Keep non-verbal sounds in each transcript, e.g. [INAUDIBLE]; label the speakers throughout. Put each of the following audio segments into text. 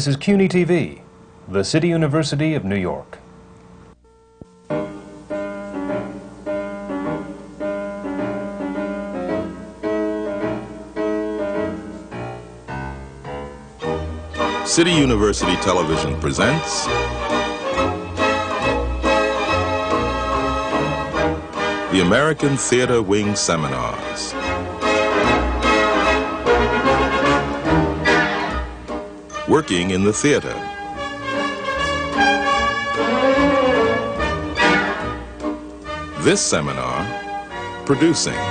Speaker 1: This is CUNY TV, the City University of New York.
Speaker 2: City University Television presents the American Theater Wing Seminars. Working in the theater. This seminar, producing.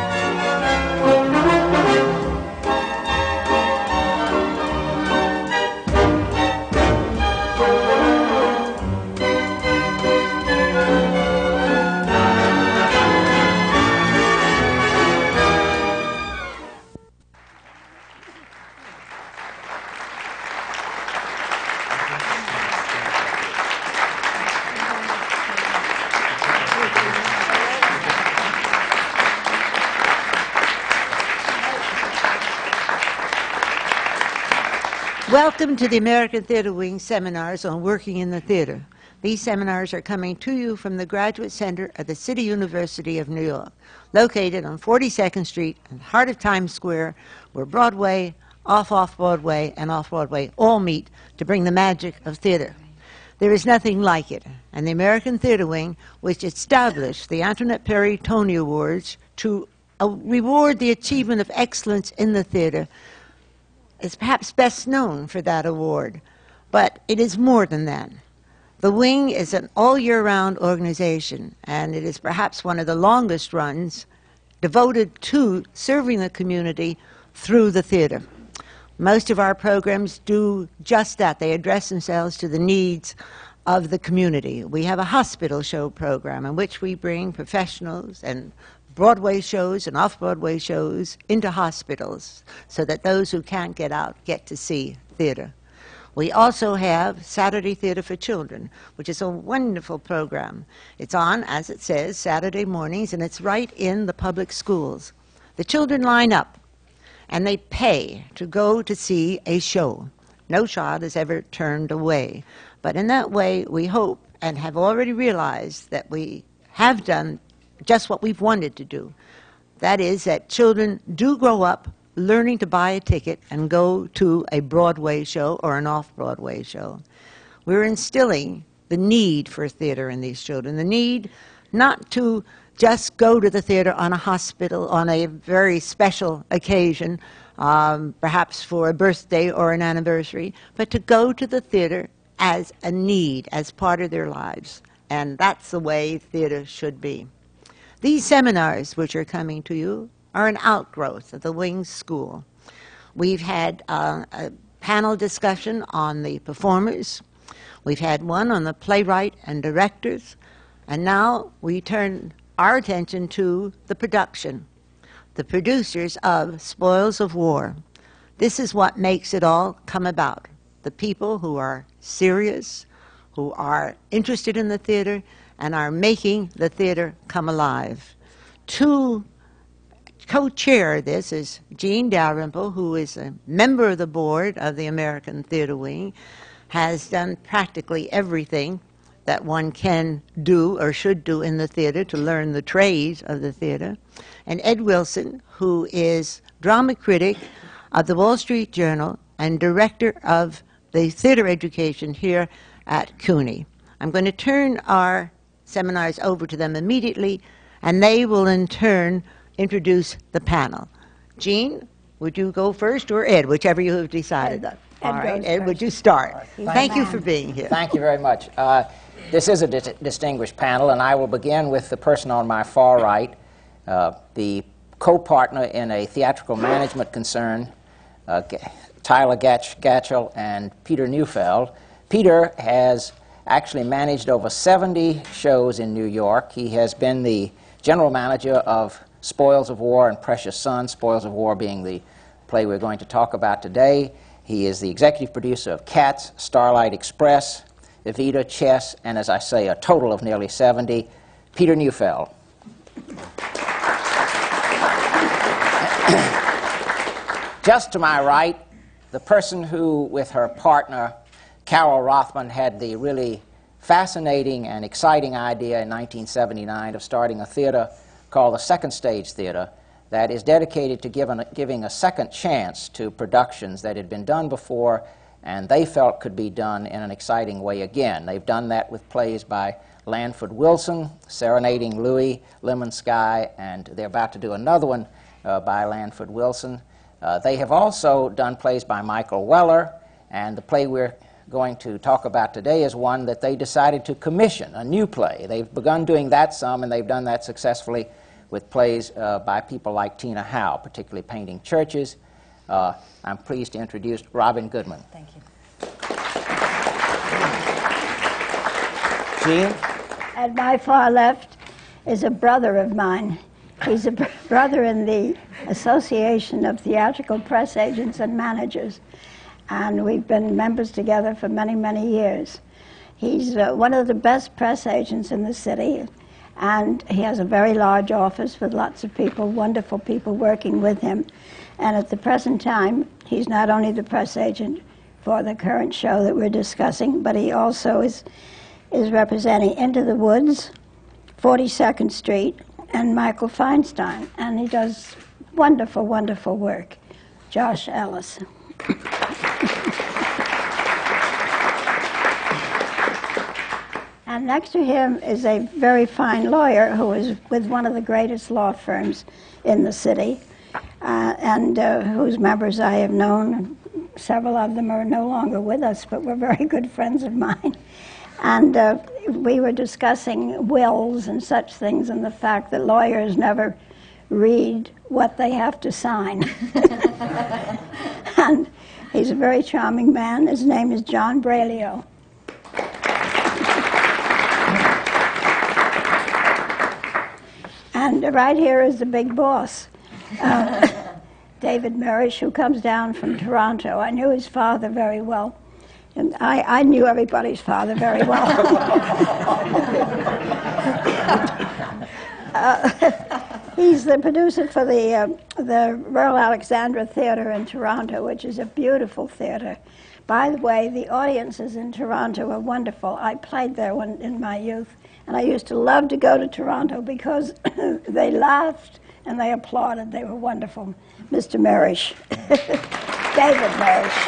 Speaker 3: Welcome to the American Theater Wing seminars on working in the theater. These seminars are coming to you from the Graduate Center at the City University of New York, located on 42nd Street in the heart of Times Square, where Broadway, off-off Broadway, and off-Broadway all meet to bring the magic of theater. There is nothing like it, and the American Theater Wing, which established the Antoinette Perry Tony Awards to uh, reward the achievement of excellence in the theater, is perhaps best known for that award, but it is more than that. The Wing is an all year round organization, and it is perhaps one of the longest runs devoted to serving the community through the theater. Most of our programs do just that. They address themselves to the needs of the community. We have a hospital show program in which we bring professionals and Broadway shows and off Broadway shows into hospitals so that those who can't get out get to see theater. We also have Saturday Theater for Children, which is a wonderful program. It's on, as it says, Saturday mornings, and it's right in the public schools. The children line up and they pay to go to see a show. No child is ever turned away. But in that way, we hope and have already realized that we have done just what we've wanted to do. That is, that children do grow up learning to buy a ticket and go to a Broadway show or an off Broadway show. We're instilling the need for theater in these children, the need not to just go to the theater on a hospital, on a very special occasion, um, perhaps for a birthday or an anniversary, but to go to the theater as a need, as part of their lives. And that's the way theater should be. These seminars, which are coming to you, are an outgrowth of the Wings School. We've had uh, a panel discussion on the performers. We've had one on the playwright and directors. And now we turn our attention to the production, the producers of Spoils of War. This is what makes it all come about. The people who are serious, who are interested in the theater, and are making the theater come alive. To co-chair this is Jean Dalrymple, who is a member of the board of the American Theater Wing, has done practically everything that one can do or should do in the theater to learn the trades of the theater. And Ed Wilson, who is drama critic of the Wall Street Journal and director of the theater education here at CUNY. I'm going to turn our seminars over to them immediately, and they will in turn introduce the panel. Jean, would you go first, or Ed, whichever you have decided?
Speaker 4: Ed,
Speaker 3: All
Speaker 4: Ed
Speaker 3: right,
Speaker 4: goes
Speaker 3: Ed, would you start?
Speaker 4: Thank
Speaker 3: Thank you
Speaker 4: you.
Speaker 3: for being here.
Speaker 5: Thank you very much. Uh, this is a dis- distinguished panel, and I will begin with the person on my far right, uh, the co-partner in a theatrical management concern, uh, Tyler Gatch- Gatchell and Peter Neufeld. Peter has actually managed over 70 shows in New York. He has been the general manager of Spoils of War and Precious Son, Spoils of War being the play we're going to talk about today. He is the executive producer of Cats, Starlight Express, Evita, Chess, and as I say, a total of nearly 70. Peter Neufeld. [COUGHS] Just to my right, the person who, with her partner, Carole Rothman had the really fascinating and exciting idea in 1979 of starting a theater called the Second Stage Theater that is dedicated to giving, giving a second chance to productions that had been done before and they felt could be done in an exciting way again. They've done that with plays by Lanford Wilson, Serenading Louie, Lemon Sky, and they're about to do another one uh, by Lanford Wilson. Uh, they have also done plays by Michael Weller, and the play we're going to talk about today is one that they decided to commission, a new play. They've begun doing that some, and they've done that successfully with plays uh, by people like Tina Howe, particularly painting churches. Uh, I'm pleased to introduce Robyn Goodman.
Speaker 4: Thank you.
Speaker 5: Jean?
Speaker 6: At my far left is a brother of mine. He's a br- brother in the Association of Theatrical Press Agents and Managers, and we've been members together for many, many years. He's uh, one of the best press agents in the city, and he has a very large office with lots of people, wonderful people working with him. And at the present time, he's not only the press agent for the current show that we're discussing, but he also is is representing Into the Woods, 42nd Street, and Michael Feinstein. And he does wonderful, wonderful work. Josh Ellis. And next to him is a very fine lawyer who is with one of the greatest law firms in the city, uh, and uh, whose members I have known. Several of them are no longer with us, but were [LAUGHS] very good friends of mine. And uh, we were discussing wills and such things, and the fact that lawyers never read what they have to sign. [LAUGHS] and he's a very charming man. His name is John Breglio. and right here is the big boss. Uh, [LAUGHS] David Mirvish, who comes down from Toronto. I knew his father very well. And I, I knew everybody's father very well. [LAUGHS] uh, he's the producer for the, uh, the Royal Alexandra Theatre in Toronto, which is a beautiful theatre. By the way, the audiences in Toronto are wonderful. I played there when, in my youth, and I used to love to go to Toronto because [COUGHS] they laughed and they applauded. They were wonderful. Mr. Mirvish, [LAUGHS] David Mirvish.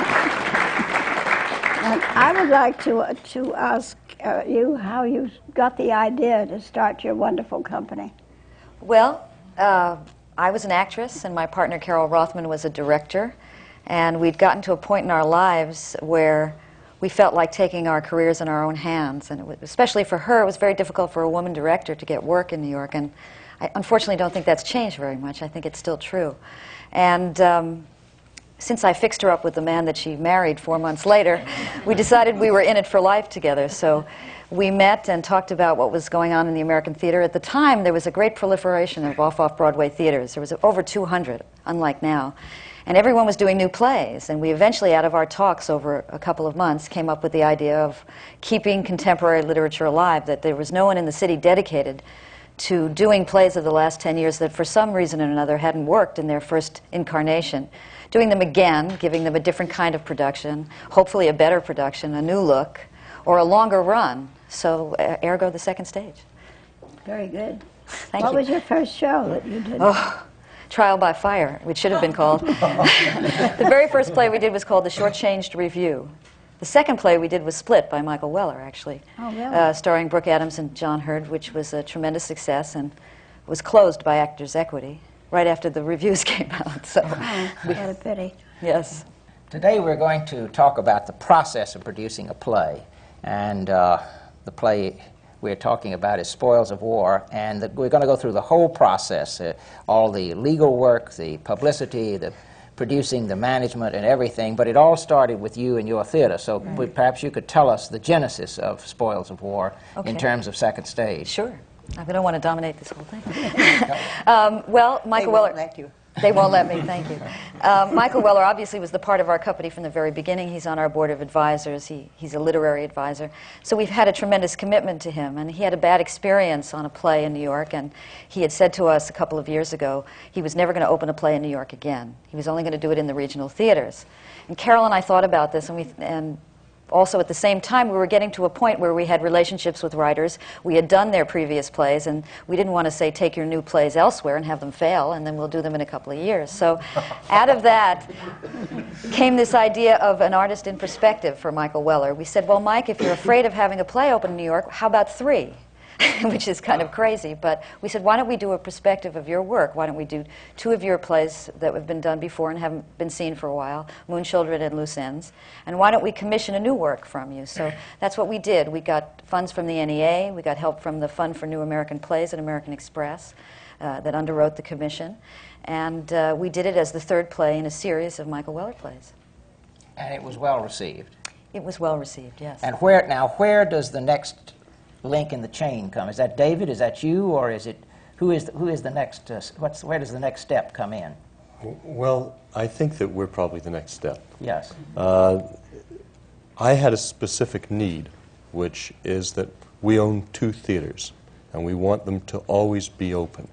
Speaker 6: And I would like to, uh, to ask uh, you how you got the idea to start your wonderful company.
Speaker 4: Well, uh, I was an actress, and my partner Carole Rothman was a director. And we'd gotten to a point in our lives where we felt like taking our careers in our own hands. And was, especially for her, it was very difficult for a woman director to get work in New York. And I unfortunately don't think that's changed very much. I think it's still true. And um, since I fixed her up with the man that she married four months later, we decided we were in it for life together. So we met and talked about what was going on in the American theater. At the time, there was a great proliferation of off off Broadway theaters. There was over 200, unlike now. And everyone was doing new plays. And we eventually, out of our talks over a couple of months, came up with the idea of keeping contemporary literature alive, that there was no one in the city dedicated to doing plays of the last 10 years that for some reason or another hadn't worked in their first incarnation doing them again, giving them a different kind of production, hopefully a better production, a new look, or a longer run. So, uh, ergo, the second stage.
Speaker 6: Very good.
Speaker 4: Thank
Speaker 6: what
Speaker 4: you.
Speaker 6: was your first show that you did?
Speaker 4: Oh, Trial by Fire, which should have been called. [LAUGHS] the very first play we did was called The Shortchanged Review. The second play we did was Split by Michael Weller, actually,
Speaker 6: oh, really?
Speaker 4: uh, starring Brooke Adams and John Heard, which was a tremendous success and was closed by Actors Equity right after the reviews [LAUGHS] came out. So,
Speaker 6: oh, [LAUGHS] what a pity.
Speaker 4: Yes.
Speaker 5: Today we're going to talk about the process of producing a play. And uh, the play we're talking about is Spoils of War. And the, we're going to go through the whole process uh, all the legal work, the publicity, the producing, the management, and everything. But it all started with you and your theater. So right. perhaps you could tell us the genesis of Spoils of War
Speaker 4: okay.
Speaker 5: in terms of second stage.
Speaker 4: Sure. I don't want to dominate this whole thing. [LAUGHS] [LAUGHS] um, well, Michael
Speaker 3: they
Speaker 4: Weller.
Speaker 3: Won't let you.
Speaker 4: They won't let me, thank you. Um, Michael Weller obviously was the part of our company from the very beginning. He's on our board of advisors, he, he's a literary advisor. So we've had a tremendous commitment to him. And he had a bad experience on a play in New York. And he had said to us a couple of years ago he was never going to open a play in New York again. He was only going to do it in the regional theaters. And Carole and I thought about this, and, we, and also at the same time, we were getting to a point where we had relationships with writers. We had done their previous plays, and we didn't want to say, take your new plays elsewhere and have them fail, and then we'll do them in a couple of years. So, [LAUGHS] out of that came this idea of an artist in perspective for Michael Weller. We said, well, Mike, if you're afraid of having a play open in New York, how about three? [LAUGHS] which is kind of crazy. But we said, why don't we do a perspective of your work? Why don't we do two of your plays that have been done before and haven't been seen for a while, Moonchildren and Loose Ends? And why don't we commission a new work from you? So that's what we did. We got funds from the NEA, we got help from the Fund for New American Plays at American Express uh, that underwrote the commission. And uh, we did it as the third play in a series of Michael Weller plays.
Speaker 5: And it was well received.
Speaker 4: It was well received, yes.
Speaker 5: And where now? Where does the next link in the chain come? Is that David? Is that you, or is it who is the, who is the next? Uh, what's where does the next step come in?
Speaker 7: Well, I think that we're probably the next step.
Speaker 5: Yes.
Speaker 7: Uh, I had a specific need, which is that we own two theaters, and we want them to always be open.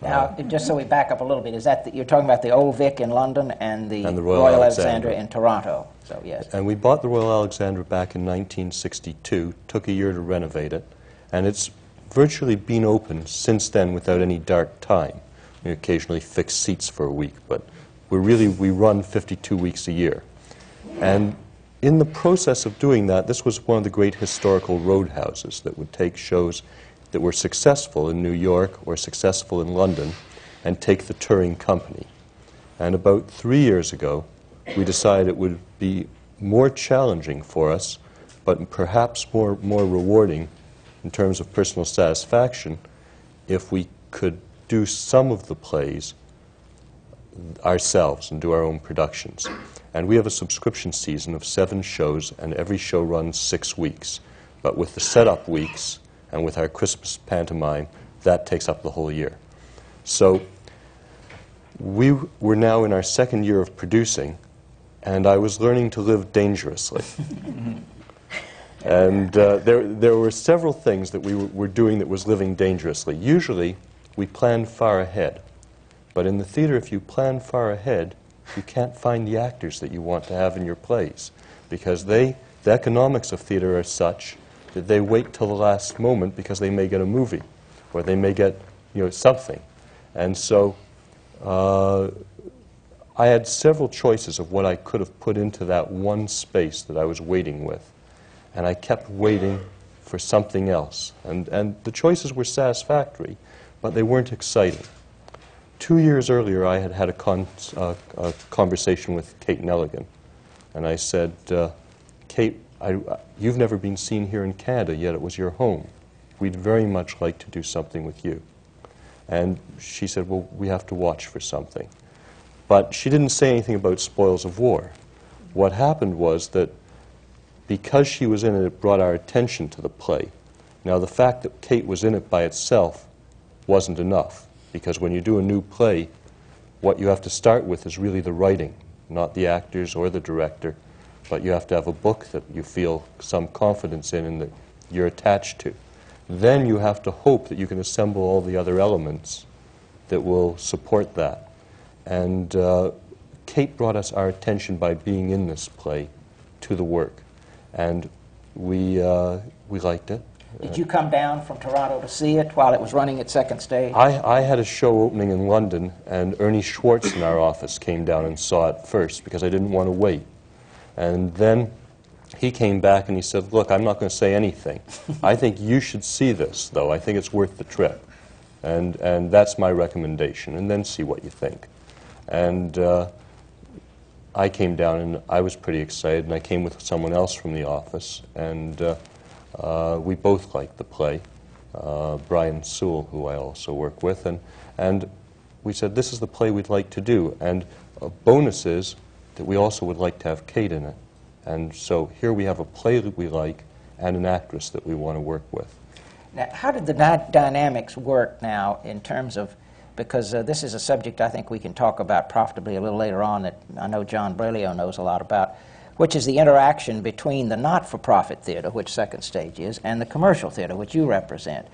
Speaker 5: Now, uh-huh. just so we back up a little bit, is that the, you're talking about the Old Vic in London and the,
Speaker 7: And the Royal
Speaker 5: Alexandra
Speaker 7: Alexandra.
Speaker 5: in Toronto? So yes.
Speaker 7: And we bought the Royal Alexandra back in 1962, took a year to renovate it, and it's virtually been open since then without any dark time. We occasionally fix seats for a week, but we're really, we run 52 weeks a year. And in the process of doing that, this was one of the great historical roadhouses that would take shows that were successful in New York or successful in London and take the touring company. And about three years ago, we decided it would be more challenging for us, but perhaps more, more rewarding in terms of personal satisfaction, if we could do some of the plays ourselves and do our own productions. And we have a subscription season of seven shows, and every show runs six weeks. But with the setup weeks and with our Christmas pantomime, that takes up the whole year. So we were now in our second year of producing, and I was learning to live dangerously. [LAUGHS] and uh, there, there were several things that we were, were doing that was living dangerously. Usually, we plan far ahead. But in the theater, if you plan far ahead, you can't find the actors that you want to have in your plays because they, the economics of theater are such that they wait till the last moment because they may get a movie or they may get you know, something. And so uh, I had several choices of what I could have put into that one space that I was waiting with. And I kept waiting for something else. And, and the choices were satisfactory, but they weren't exciting. Two years earlier, I had had a, con- uh, a conversation with Kate Nelligan. And I said, uh, Kate, I, you've never been seen here in Canada, yet it was your home. We'd very much like to do something with you. And she said, Well, we have to watch for something. But she didn't say anything about spoils of war. What happened was that because she was in it, it brought our attention to the play. Now, the fact that Kate was in it by itself wasn't enough, because when you do a new play, what you have to start with is really the writing, not the actors or the director, but you have to have a book that you feel some confidence in and that you're attached to. Then you have to hope that you can assemble all the other elements that will support that. And uh, Kate brought us our attention by being in this play to the work. And we, uh, we liked it.
Speaker 5: Did you come down from Toronto to see it while it was running at second stage?
Speaker 7: I, I had a show opening in London, and Ernie Schwartz in our office came down and saw it first because I didn't want to wait. And then he came back and he said, Look, I'm not going to say anything. I think you should see this, though. I think it's worth the trip. And, and that's my recommendation, and then see what you think. And uh, I came down and I was pretty excited, and I came with someone else from the office, and uh, uh, we both liked the play. Uh, Brian Sewell, who I also work with, and, and we said, This is the play we'd like to do. And a bonus is that we also would like to have Kate in it. And so here we have a play that we like and an actress that we want to work with.
Speaker 5: Now, how did the dy- dynamics work now in terms of, because uh, this is a subject I think we can talk about profitably a little later on that I know John Breglio knows a lot about, which is the interaction between the not for profit theater, which Second Stage is, and the commercial theater, which you represent.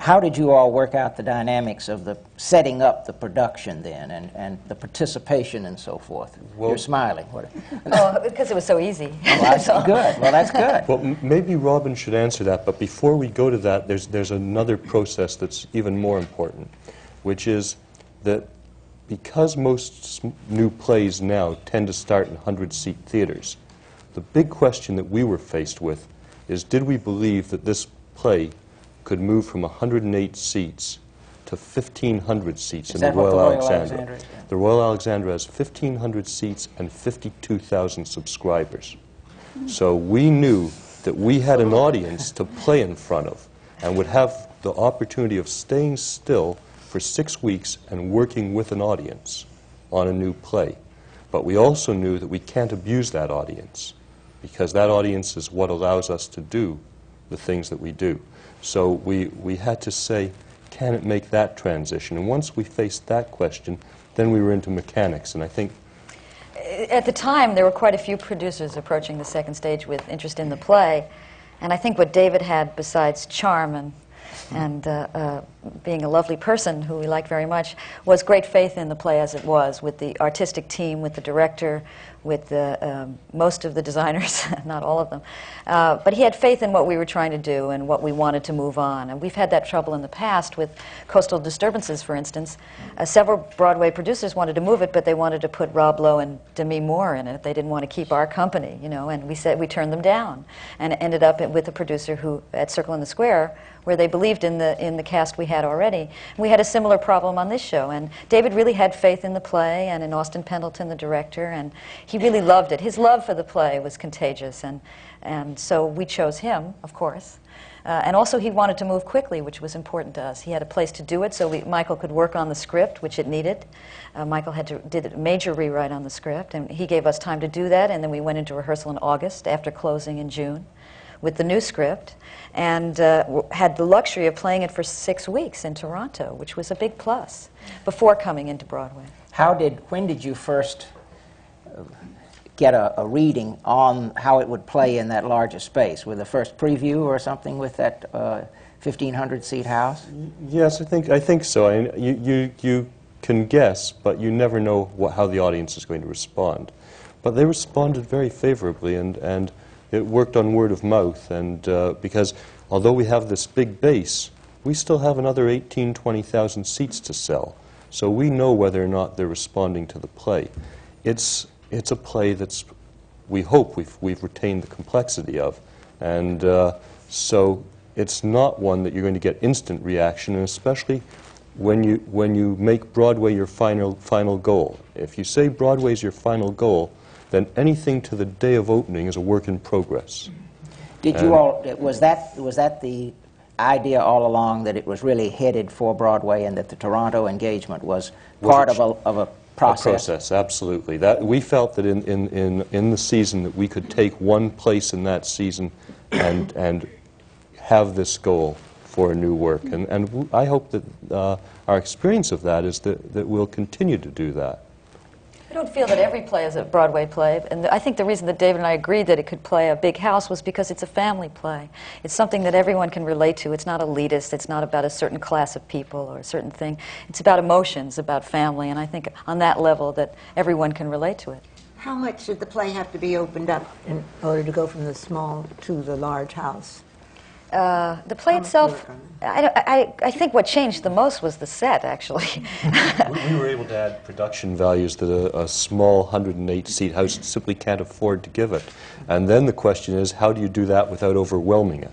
Speaker 5: How did you all work out the dynamics of the setting up the production then and, and the participation and so forth?
Speaker 7: Well-
Speaker 5: You're smiling. What, [LAUGHS]
Speaker 4: Oh, because it was so easy. [LAUGHS]
Speaker 5: oh, I [LAUGHS] see. Good. Well, that's good.
Speaker 7: Well, m- maybe Robyn should answer that, but before we go to that, there's, there's another process that's even more important, which is that because most s- new plays now tend to start in 100-seat theaters, the big question that we were faced with is did we believe that this play could move from 108 seats to 1,500 seats in the Royal
Speaker 5: the Royal
Speaker 7: Alexandra? The Royal Alexandra has 1,500 seats and 52,000 subscribers. So we knew that we had an audience to play in front of and would have the opportunity of staying still for six weeks and working with an audience on a new play. But we also knew that we can't abuse that audience because that audience is what allows us to do the things that we do. So we, we had to say, can it make that transition? And once we faced that question, then we were into mechanics. And I think uh,
Speaker 4: At the time, there were quite a few producers approaching the second stage with interest in the play. And I think what David had, besides charm and, and uh, uh, being a lovely person who we liked very much, was great faith in the play as it was, with the artistic team, with the director, with the, um, most of the designers, [LAUGHS] not all of them. Uh, but he had faith in what we were trying to do and what we wanted to move on. And we've had that trouble in the past with coastal disturbances, for instance. Uh, several Broadway producers wanted to move it, but they wanted to put Rob Lowe and Demi Moore in it. They didn't want to keep our company, you know, and we said we turned them down and ended up with a producer who at Circle in the Square where they believed in the in the cast we had already. We had a similar problem on this show, and David really had faith in the play and in Austin Pendleton, the director, and he really loved it. His love for the play was contagious, and and so we chose him, of course. Uh, and also, he wanted to move quickly, which was important to us. He had a place to do it, so we, Michael could work on the script, which it needed. Uh, Michael had to, did a major rewrite on the script, and he gave us time to do that. And then we went into rehearsal in August after closing in June with the new script and uh, w- had the luxury of playing it for six weeks in Toronto, which was a big plus before coming into Broadway.
Speaker 5: How did, when did you first uh, get a, a reading on how it would play in that larger space? With the first preview or something with that uh, 1,500 seat house?
Speaker 7: Yes, I think, I think so. I, you, you, you can guess, but you never know what, how the audience is going to respond. But they responded very favorably, and, and it worked on word of mouth. And uh, because although we have this big base, we still have another 18, 20,000 seats to sell. So we know whether or not they're responding to the play. It's, it's a play that's, we hope we've, we've retained the complexity of. And uh, so it's not one that you're going to get instant reaction, and especially when you, when you make Broadway your final, final goal. If you say Broadway's your final goal, then anything to the day of opening is a work in progress.
Speaker 5: Did you all, was that, was that the idea all along that it was really headed for Broadway and that the Toronto engagement was
Speaker 7: Was
Speaker 5: part of a, of a
Speaker 7: A
Speaker 5: process?
Speaker 7: process, absolutely. That, we felt that in, in, in, in the season that we could take one place in that season and, and have this goal for a new work. And, and w- I hope that uh, our experience of that is that, that we'll continue to do that.
Speaker 4: I don't feel that every play is a Broadway play, and I think the reason that David and I agreed that it could play a big house was because it's a family play. It's something that everyone can relate to. It's not elitist. It's not about a certain class of people or a certain thing. It's about emotions, about family, and I think on that level that everyone can relate to it.
Speaker 3: How much did the play have to be opened up in order to go from the small to the large house?
Speaker 4: Uh, the play itself, I, I, I think what changed the most was the set, actually.
Speaker 7: we, we were able to add production values that a, a small 108-seat house simply can't afford to give it. And then the question is, how do you do that without overwhelming it?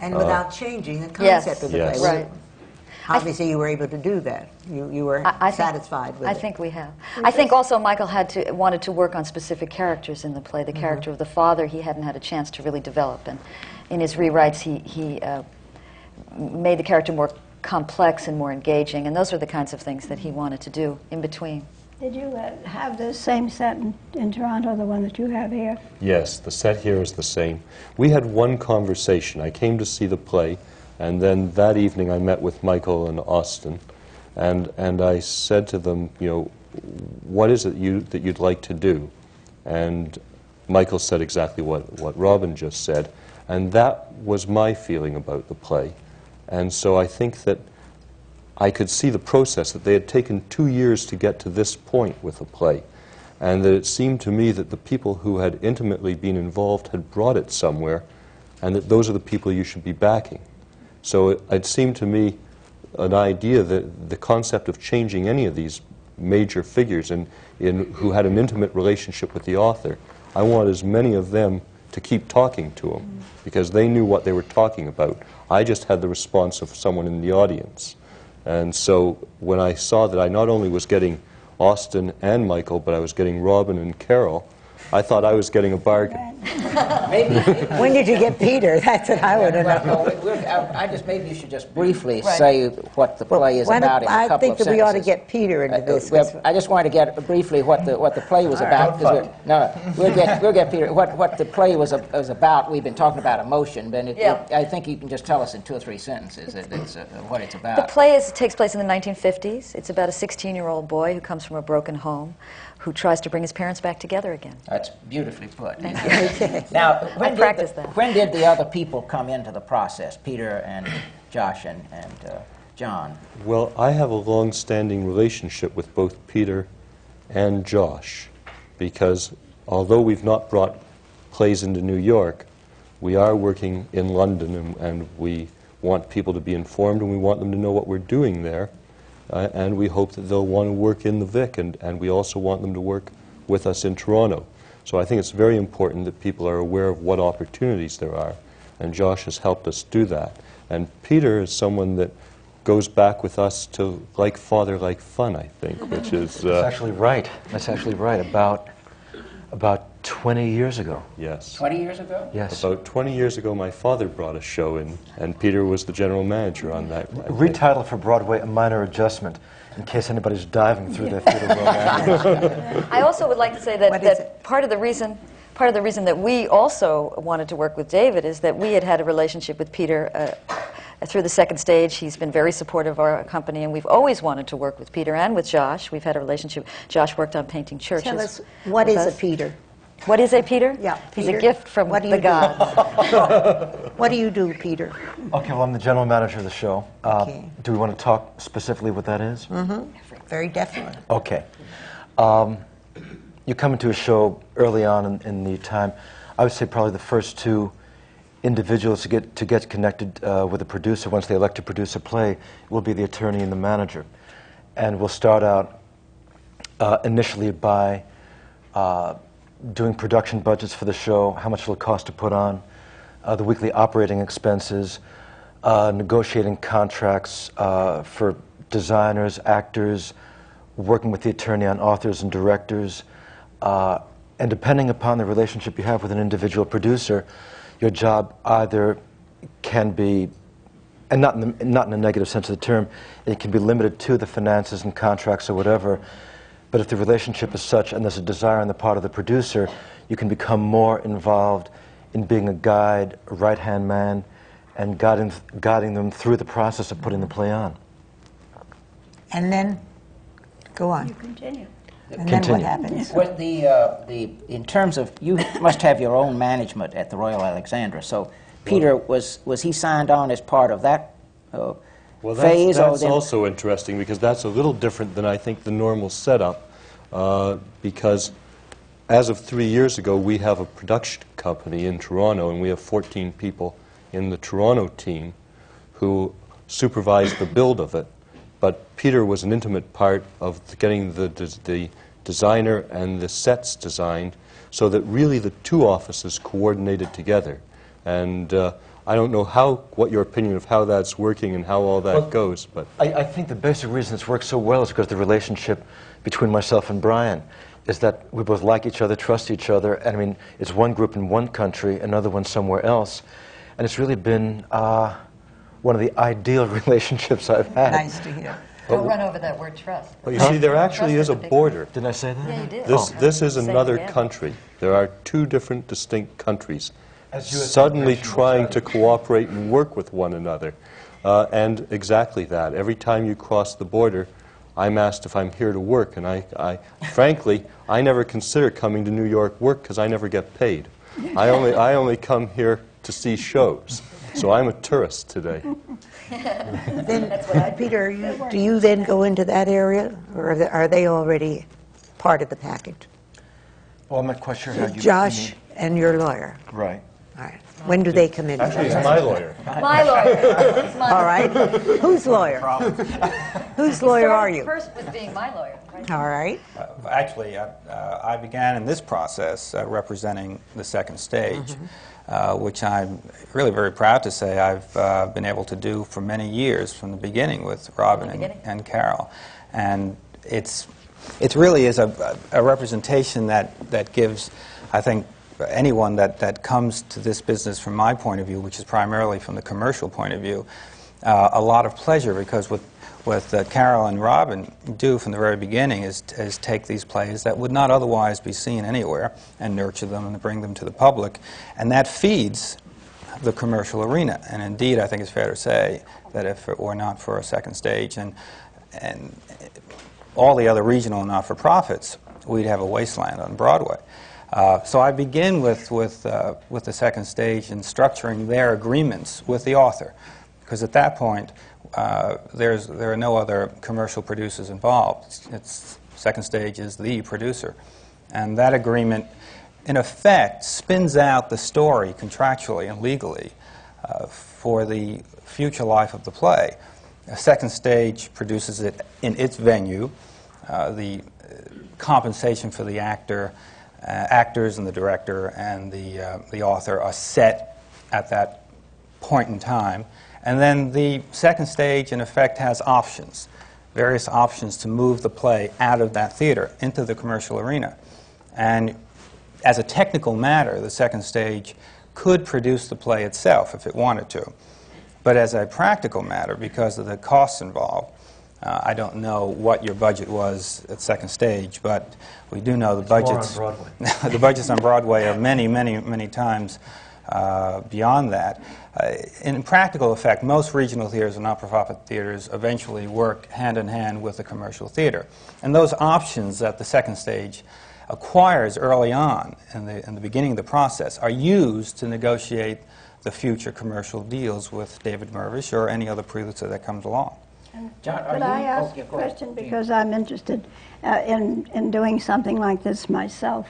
Speaker 3: And without changing the
Speaker 4: Yes.
Speaker 3: concept of the
Speaker 7: Yes.
Speaker 3: play?
Speaker 4: Right.
Speaker 3: Obviously, you were able to do that. You, you were
Speaker 4: I- I think-
Speaker 3: satisfied with
Speaker 4: I
Speaker 3: it.
Speaker 4: I think we have. I think also Michael had to wanted to work on specific characters in the play. The
Speaker 3: Mm-hmm.
Speaker 4: character of the father he hadn't had a chance to really develop, and in his rewrites he he uh, made the character more complex and more engaging, and those are the kinds of things that he wanted to do in between.
Speaker 6: Did you uh, have the same set in, in Toronto, the one that you have here?
Speaker 7: Yes, the set here is the same. We had one conversation. I came to see the play, and then that evening I met with Michael and Austin, and, and I said to them, you know, what is it you, that you'd like to do? And Michael said exactly what, what Robyn just said, and that was my feeling about the play. And so I think that I could see the process, that they had taken two years to get to this point with the play, and that it seemed to me that the people who had intimately been involved had brought it somewhere, and that those are the people you should be backing. So it, it seemed to me an idea that the concept of changing any of these major figures in, in, who had an intimate relationship with the author, I want as many of them to keep talking to him because they knew what they were talking about. I just had the response of someone in the audience. And so when I saw that I not only was getting Austin and Michael, but I was getting Robyn and Carole, I thought I was getting a bargain.
Speaker 5: Maybe, [LAUGHS]
Speaker 3: When did you get Peter? [LAUGHS] That's what I want to
Speaker 5: well,
Speaker 3: know.
Speaker 5: no, I I just, maybe you should just briefly
Speaker 4: Right.
Speaker 5: say what the play is
Speaker 3: Why don't-
Speaker 5: about in a couple
Speaker 3: I think
Speaker 5: of
Speaker 3: that we ought to get Peter into
Speaker 5: Uh,
Speaker 3: this.
Speaker 5: well, I just wanted to get briefly what the, what the play was about. 'cause we're- No, no, we'll get, we'll get Peter, what, what the play was, a- was about. We've been talking about emotion, but it-
Speaker 4: Yeah.
Speaker 5: it- I think you can just tell us in two or three sentences that it's, uh, what it's about.
Speaker 4: The play is, takes place in the 1950s. It's about a 16 year old boy who comes from a broken home who tries to bring his parents back together again.
Speaker 5: That's beautifully put. [LAUGHS] Now, when did,
Speaker 4: practiced
Speaker 5: the,
Speaker 4: that.
Speaker 5: when did the other people come into the process, Peter and Josh and, and uh, John?
Speaker 7: Well, I have a long-standing relationship with both Peter and Josh because although we've not brought plays into New York, we are working in London and, and we want people to be informed and we want them to know what we're doing there. Uh, and we hope that they'll want to work in the Vic and, and we also want them to work with us in Toronto. So I think it's very important that people are aware of what opportunities there are. And Josh has helped us do that. And Peter is someone that goes back with us to like father, like fun, I think, which is,
Speaker 8: That's
Speaker 7: uh,
Speaker 8: actually right. That's actually right. About about 20 years ago.
Speaker 7: yes.
Speaker 5: 20 years ago?
Speaker 8: Yes.
Speaker 7: About 20 years ago, my father brought a show in, and Peter was the general manager on that. I think.
Speaker 8: Retitle for Broadway, A Minor Adjustment, in case anybody's diving through their theater world. [LAUGHS]
Speaker 4: I also would like to say that,
Speaker 3: What is
Speaker 4: that part of the reason part of the reason that we also wanted to work with David is that we had had a relationship with Peter uh, through the second stage. He's been very supportive of our company, and we've always wanted to work with Peter and with Josh. We've had a relationship. Josh worked on painting churches.
Speaker 3: Tell us, what
Speaker 4: with
Speaker 3: is
Speaker 4: us.
Speaker 3: a Peter?
Speaker 4: What is it, Peter?
Speaker 3: Yeah,
Speaker 4: He's
Speaker 3: Peter.
Speaker 4: a gift from
Speaker 3: What do
Speaker 4: the
Speaker 3: you
Speaker 4: gods. [LAUGHS]
Speaker 3: What do you do, Peter?
Speaker 8: Okay, well, I'm the general manager of the show. Uh,
Speaker 3: Okay.
Speaker 8: Do we want to talk specifically what that is?
Speaker 3: Very definitely.
Speaker 8: Okay. Um, you come into a show early on in, in the time. I would say probably the first two individuals to get to get connected uh, with a producer once they elect to produce a play will be the attorney and the manager, and we'll start out uh, initially by uh, doing production budgets for the show, how much it'll cost to put on, uh, the weekly operating expenses, uh, negotiating contracts uh, for designers, actors, working with the attorney on authors and directors. Uh, and depending upon the relationship you have with an individual producer, your job either can be, and not in, the, not in a negative sense of the term, it can be limited to the finances and contracts or whatever. But if the relationship is such and there's a desire on the part of the producer, you can become more involved in being a guide, a right hand man, and guiding, guiding them through the process of putting the play on.
Speaker 3: And then, go on.
Speaker 6: You continue.
Speaker 3: And then what happens?
Speaker 5: Well, the, uh, the, in terms of, you must have your own management at the Royal Alexandra. So Peter, was, was he signed on as part of that uh,
Speaker 7: Well,
Speaker 5: phase?
Speaker 7: that's,
Speaker 5: or
Speaker 7: that's also interesting because that's a little different than I think the normal setup. Uh, because as of three years ago, we have a production company in Toronto, and we have 14 people in the Toronto team who supervise the build of it. But Peter was an intimate part of getting the, the designer and the sets designed so that really the two offices coordinated together. And uh, I don't know how, what your opinion of how that's working and how all that
Speaker 8: Well,
Speaker 7: goes, but
Speaker 8: I, I think the basic reason it's worked so well is because the relationship between myself and Brian is that we both like each other, trust each other, and I mean, it's one group in one country, another one somewhere else, and it's really been uh, one of the ideal [LAUGHS] relationships I've had.
Speaker 3: Nice to hear.
Speaker 4: Don't run over that word trust.
Speaker 7: Well, you see, there actually
Speaker 4: Trust
Speaker 7: is
Speaker 4: is
Speaker 7: a
Speaker 4: a
Speaker 7: border.
Speaker 8: Didn't I say that?
Speaker 4: Yeah, you did.
Speaker 7: This,
Speaker 4: Oh.
Speaker 7: this is another country. There are two different distinct countries
Speaker 8: As you had
Speaker 7: suddenly trying to cooperate and work with one another. Uh, and exactly that. Every time you cross the border, I'm asked if I'm here to work. And I, I frankly, I never consider coming to New York work because I never get paid. I only, I only come here to see shows. So I'm a tourist today. [LAUGHS]
Speaker 3: Then, Peter, you- do you then go into that area, or are they- are they already part of the package?
Speaker 8: Well, I'm not quite sure how you...
Speaker 3: Josh
Speaker 8: you
Speaker 3: and your lawyer.
Speaker 8: Right.
Speaker 3: All right. When do they come in?
Speaker 7: Actually, he's my lawyer.
Speaker 4: My lawyer. It's [LAUGHS] my
Speaker 3: All right. Whose lawyer? Whose lawyer are you?
Speaker 4: First with being my lawyer, right?
Speaker 3: All right.
Speaker 9: Uh, Actually, uh, uh, I began in this process uh, representing the second stage, uh, which I'm really very proud to say I've uh, been able to do for many years from the beginning with Robyn and,
Speaker 4: beginning.
Speaker 9: and Carole. And it's, it really is a, a representation that, that gives, I think, anyone that, that comes to this business from my point of view, which is primarily from the commercial point of view, uh, a lot of pleasure because what, what uh, Carole and Robyn do from the very beginning is, is take these plays that would not otherwise be seen anywhere and nurture them and bring them to the public. And that feeds the commercial arena. And indeed, I think it's fair to say that if it were not for a second stage and, and all the other regional not-for-profits, we'd have a wasteland on Broadway. Uh, so I begin with, with, uh, with the second stage in structuring their agreements with the author, because at that point, uh, there's, there are no other commercial producers involved. It's, it's, second stage is the producer. And that agreement, in effect, spins out the story contractually and legally uh, for the future life of the play. A second stage produces it in its venue. Uh, the compensation for the actor, actors and the director and the, uh, the author are set at that point in time. And then the second stage, in effect, has options, various options to move the play out of that theater into the commercial arena. And as a technical matter, the second stage could produce the play itself if it wanted to. But as a practical matter, because of the costs involved, uh, I don't know what your budget was at second stage, but we do know the
Speaker 8: on
Speaker 9: budgets.
Speaker 8: Broadway. [LAUGHS]
Speaker 9: the budgets on Broadway are many, many, many times uh, beyond that. Uh, in practical effect, most regional theaters and not-for-profit theaters eventually work hand in hand with the commercial theater, and those options that the second stage acquires early on in the, in the beginning of the process are used to negotiate the future commercial deals with David Mirvish or any other producer that comes along.
Speaker 5: John, are
Speaker 6: Could
Speaker 5: you-
Speaker 6: I
Speaker 5: oh,
Speaker 6: ask
Speaker 5: yeah,
Speaker 6: a
Speaker 5: go ahead.
Speaker 6: question, because I'm interested uh, in, in doing something like this myself.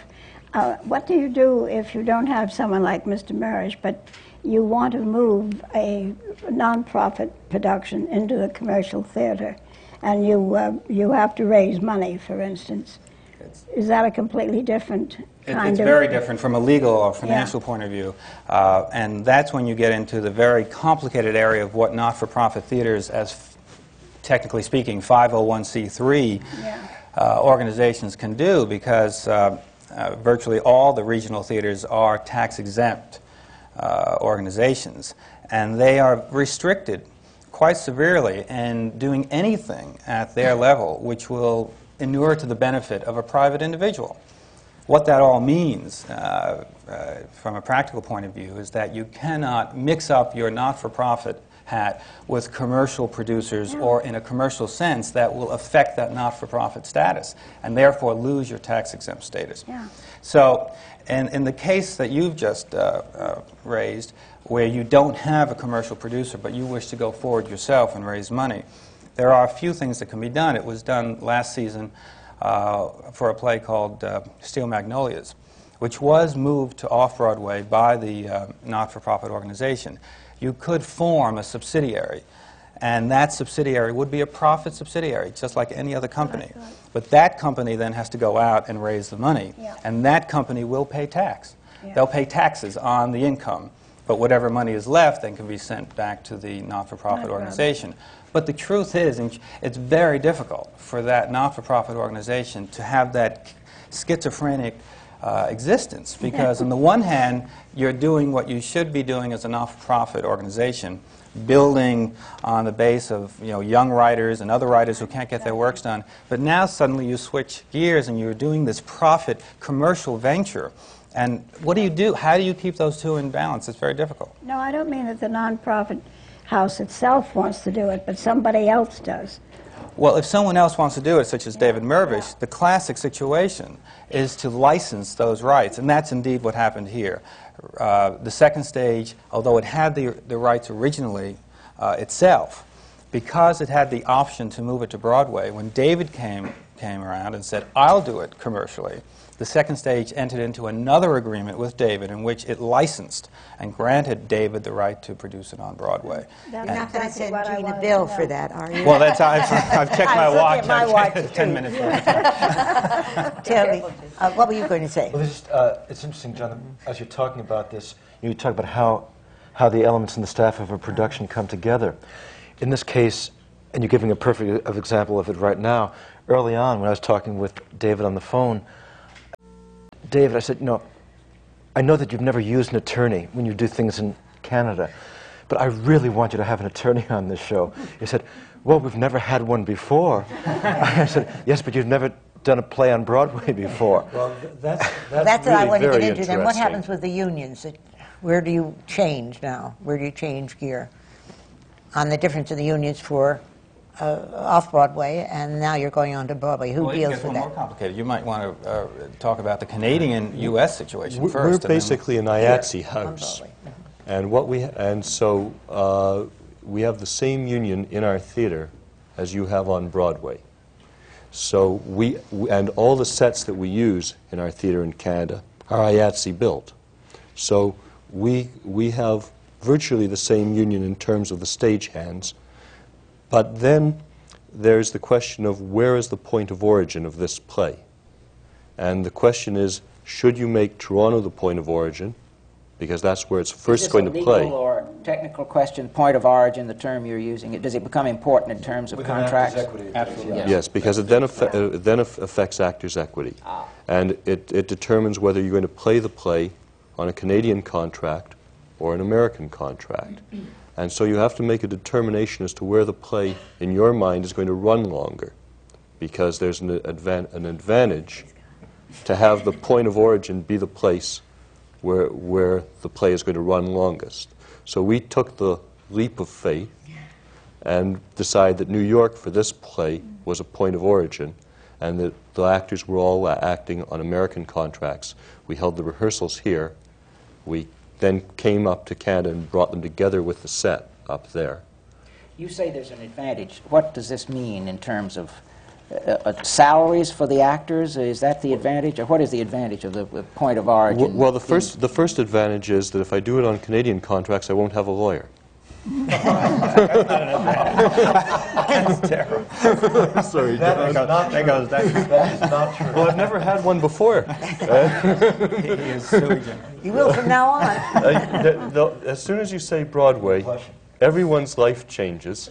Speaker 6: Uh, What do you do if you don't have someone like Mr. Mirvish, but you want to move a nonprofit production into the commercial theater, and you, uh, you have to raise money, for instance? Is that a completely different
Speaker 9: It-
Speaker 6: kind
Speaker 9: It's
Speaker 6: of...
Speaker 9: very different from a legal or financial point of view. Uh, And that's when you get into the very complicated area of what not-for-profit theaters, as f- technically speaking, 501c3
Speaker 6: Yeah.
Speaker 9: uh, organizations can do, because uh, uh, virtually all the regional theaters are tax-exempt uh, organizations, and they are restricted quite severely in doing anything at their level which will inure to the benefit of a private individual. What that all means, uh, uh, from a practical point of view, is that you cannot mix up your not for profit hat with commercial producers or in a commercial sense that will affect that not for profit status and therefore lose your tax exempt status.
Speaker 6: Yeah.
Speaker 9: So, in, in the case that you've just uh, uh, raised, where you don't have a commercial producer but you wish to go forward yourself and raise money, there are a few things that can be done. It was done last season uh, for a play called uh, Steel Magnolias, which was moved to off Broadway by the uh, not for profit organization. You could form a subsidiary, and that subsidiary would be a profit subsidiary, just like any other company. But that company then has to go out and raise the money,
Speaker 6: Yeah.
Speaker 9: and that company will pay tax.
Speaker 6: Yeah.
Speaker 9: They'll pay taxes on the income, but whatever money is left then can be sent back to the not for profit
Speaker 6: Not-for-profit.
Speaker 9: organization. But the truth is, it's very difficult for that not for profit organization to have that schizophrenic uh, existence because, on the one hand, you're doing what you should be doing as a not for profit organization. Building on the base of you know young writers and other writers who can't get their works done, but now suddenly you switch gears and you're doing this profit commercial venture, and what do you do? How do you keep those two in balance? It's very difficult.
Speaker 6: No, I don't mean that the nonprofit house itself wants to do it, but somebody else does.
Speaker 9: Well, if someone else wants to do it, such as David Mirvish, the classic situation is to license those rights, and that's indeed what happened here. uh, the second stage, although it had the, the rights originally uh, itself, because it had the option to move it to Broadway, when David came, came around and said, I'll do it commercially, the second stage entered into another agreement with David in which it licensed and granted David the right to produce it on Broadway.
Speaker 6: That's
Speaker 3: You're not going to
Speaker 6: exactly
Speaker 3: send
Speaker 6: what I
Speaker 3: Gene a
Speaker 6: wanted
Speaker 3: bill
Speaker 6: to
Speaker 3: for
Speaker 6: know.
Speaker 3: that, are you?
Speaker 9: Well, that's, I've, I've checked [LAUGHS] my
Speaker 3: I was
Speaker 9: watch.
Speaker 3: looking at my
Speaker 9: I've-
Speaker 3: watch,
Speaker 9: Ten
Speaker 3: too.
Speaker 9: minutes left. [LAUGHS]
Speaker 3: Tell me, uh, what were you going to say?
Speaker 8: Well, this is, uh, it's interesting, John, as you're talking about this, you talk about how, how the elements and the staff of a production come together. In this case, and you're giving a perfect example of it right now, early on when I was talking with David on the phone, David, I said, you know, I know that you've never used an attorney when you do things in Canada, but I really want you to have an attorney [LAUGHS] on this show. He said, well, we've never had one before. [LAUGHS] I said, yes, but you've never done a play on Broadway [LAUGHS] before.
Speaker 7: Well, th- that's, that's,
Speaker 3: That's what I
Speaker 7: really
Speaker 3: want to get
Speaker 7: very
Speaker 3: into. Then what happens with the unions? Where do you change now? Where do you change gear? On the difference of the unions for uh, off-Broadway, and now you're going on to Broadway. Who
Speaker 9: Well,
Speaker 3: deals with
Speaker 9: little
Speaker 3: that?
Speaker 9: more complicated. You might want to uh, talk about the Canadian-U.S. situation
Speaker 7: We're-
Speaker 9: first.
Speaker 7: We're basically an IATSE house. And what we, and so uh, we have the same union in our theater as you have on Broadway. So we, w- and all the sets that we use in our theater in Canada are IATSE built. So we, we have virtually the same union in terms of the stagehands. But then there's the question of where is the point of origin of this play? And the question is, should you make Toronto the point of origin? Because that's where it's
Speaker 5: Is
Speaker 7: first
Speaker 5: this
Speaker 7: going
Speaker 5: a
Speaker 7: to
Speaker 5: legal
Speaker 7: play.
Speaker 5: or technical question, point of origin, the term you're using? Does it become important in terms of
Speaker 8: With an
Speaker 5: contracts?
Speaker 8: actor's equity,
Speaker 5: Absolutely.
Speaker 8: yes.
Speaker 7: Yes, because it then, affe- uh, it then affects actors' equity.
Speaker 5: Ah.
Speaker 7: And it, it determines whether you're going to play the play on a Canadian contract or an American contract. And so you have to make a determination as to where the play, in your mind, is going to run longer. Because there's an, advan- an advantage to have the point of origin be the place where, where the play is going to run longest. So we took the leap of faith and decided that New York for this play was a point of origin and that the actors were all acting on American contracts. We held the rehearsals here. We then came up to Canada and brought them together with the set up there.
Speaker 5: You say there's an advantage. What does this mean in terms of uh, uh, salaries for the actors? Is that the advantage, or what is the advantage of the the point of origin?
Speaker 7: W- Well, the first, the first advantage is that if I do it on Canadian contracts, I won't have a lawyer. [LAUGHS] [LAUGHS] Sorry,
Speaker 9: That goes, that goes, that
Speaker 8: That is not true.
Speaker 7: Well, I've never had one before. [LAUGHS]
Speaker 9: he is sui generis.
Speaker 3: You will from now on. [LAUGHS]
Speaker 7: Uh, the- the- as soon as you say Broadway, everyone's life changes,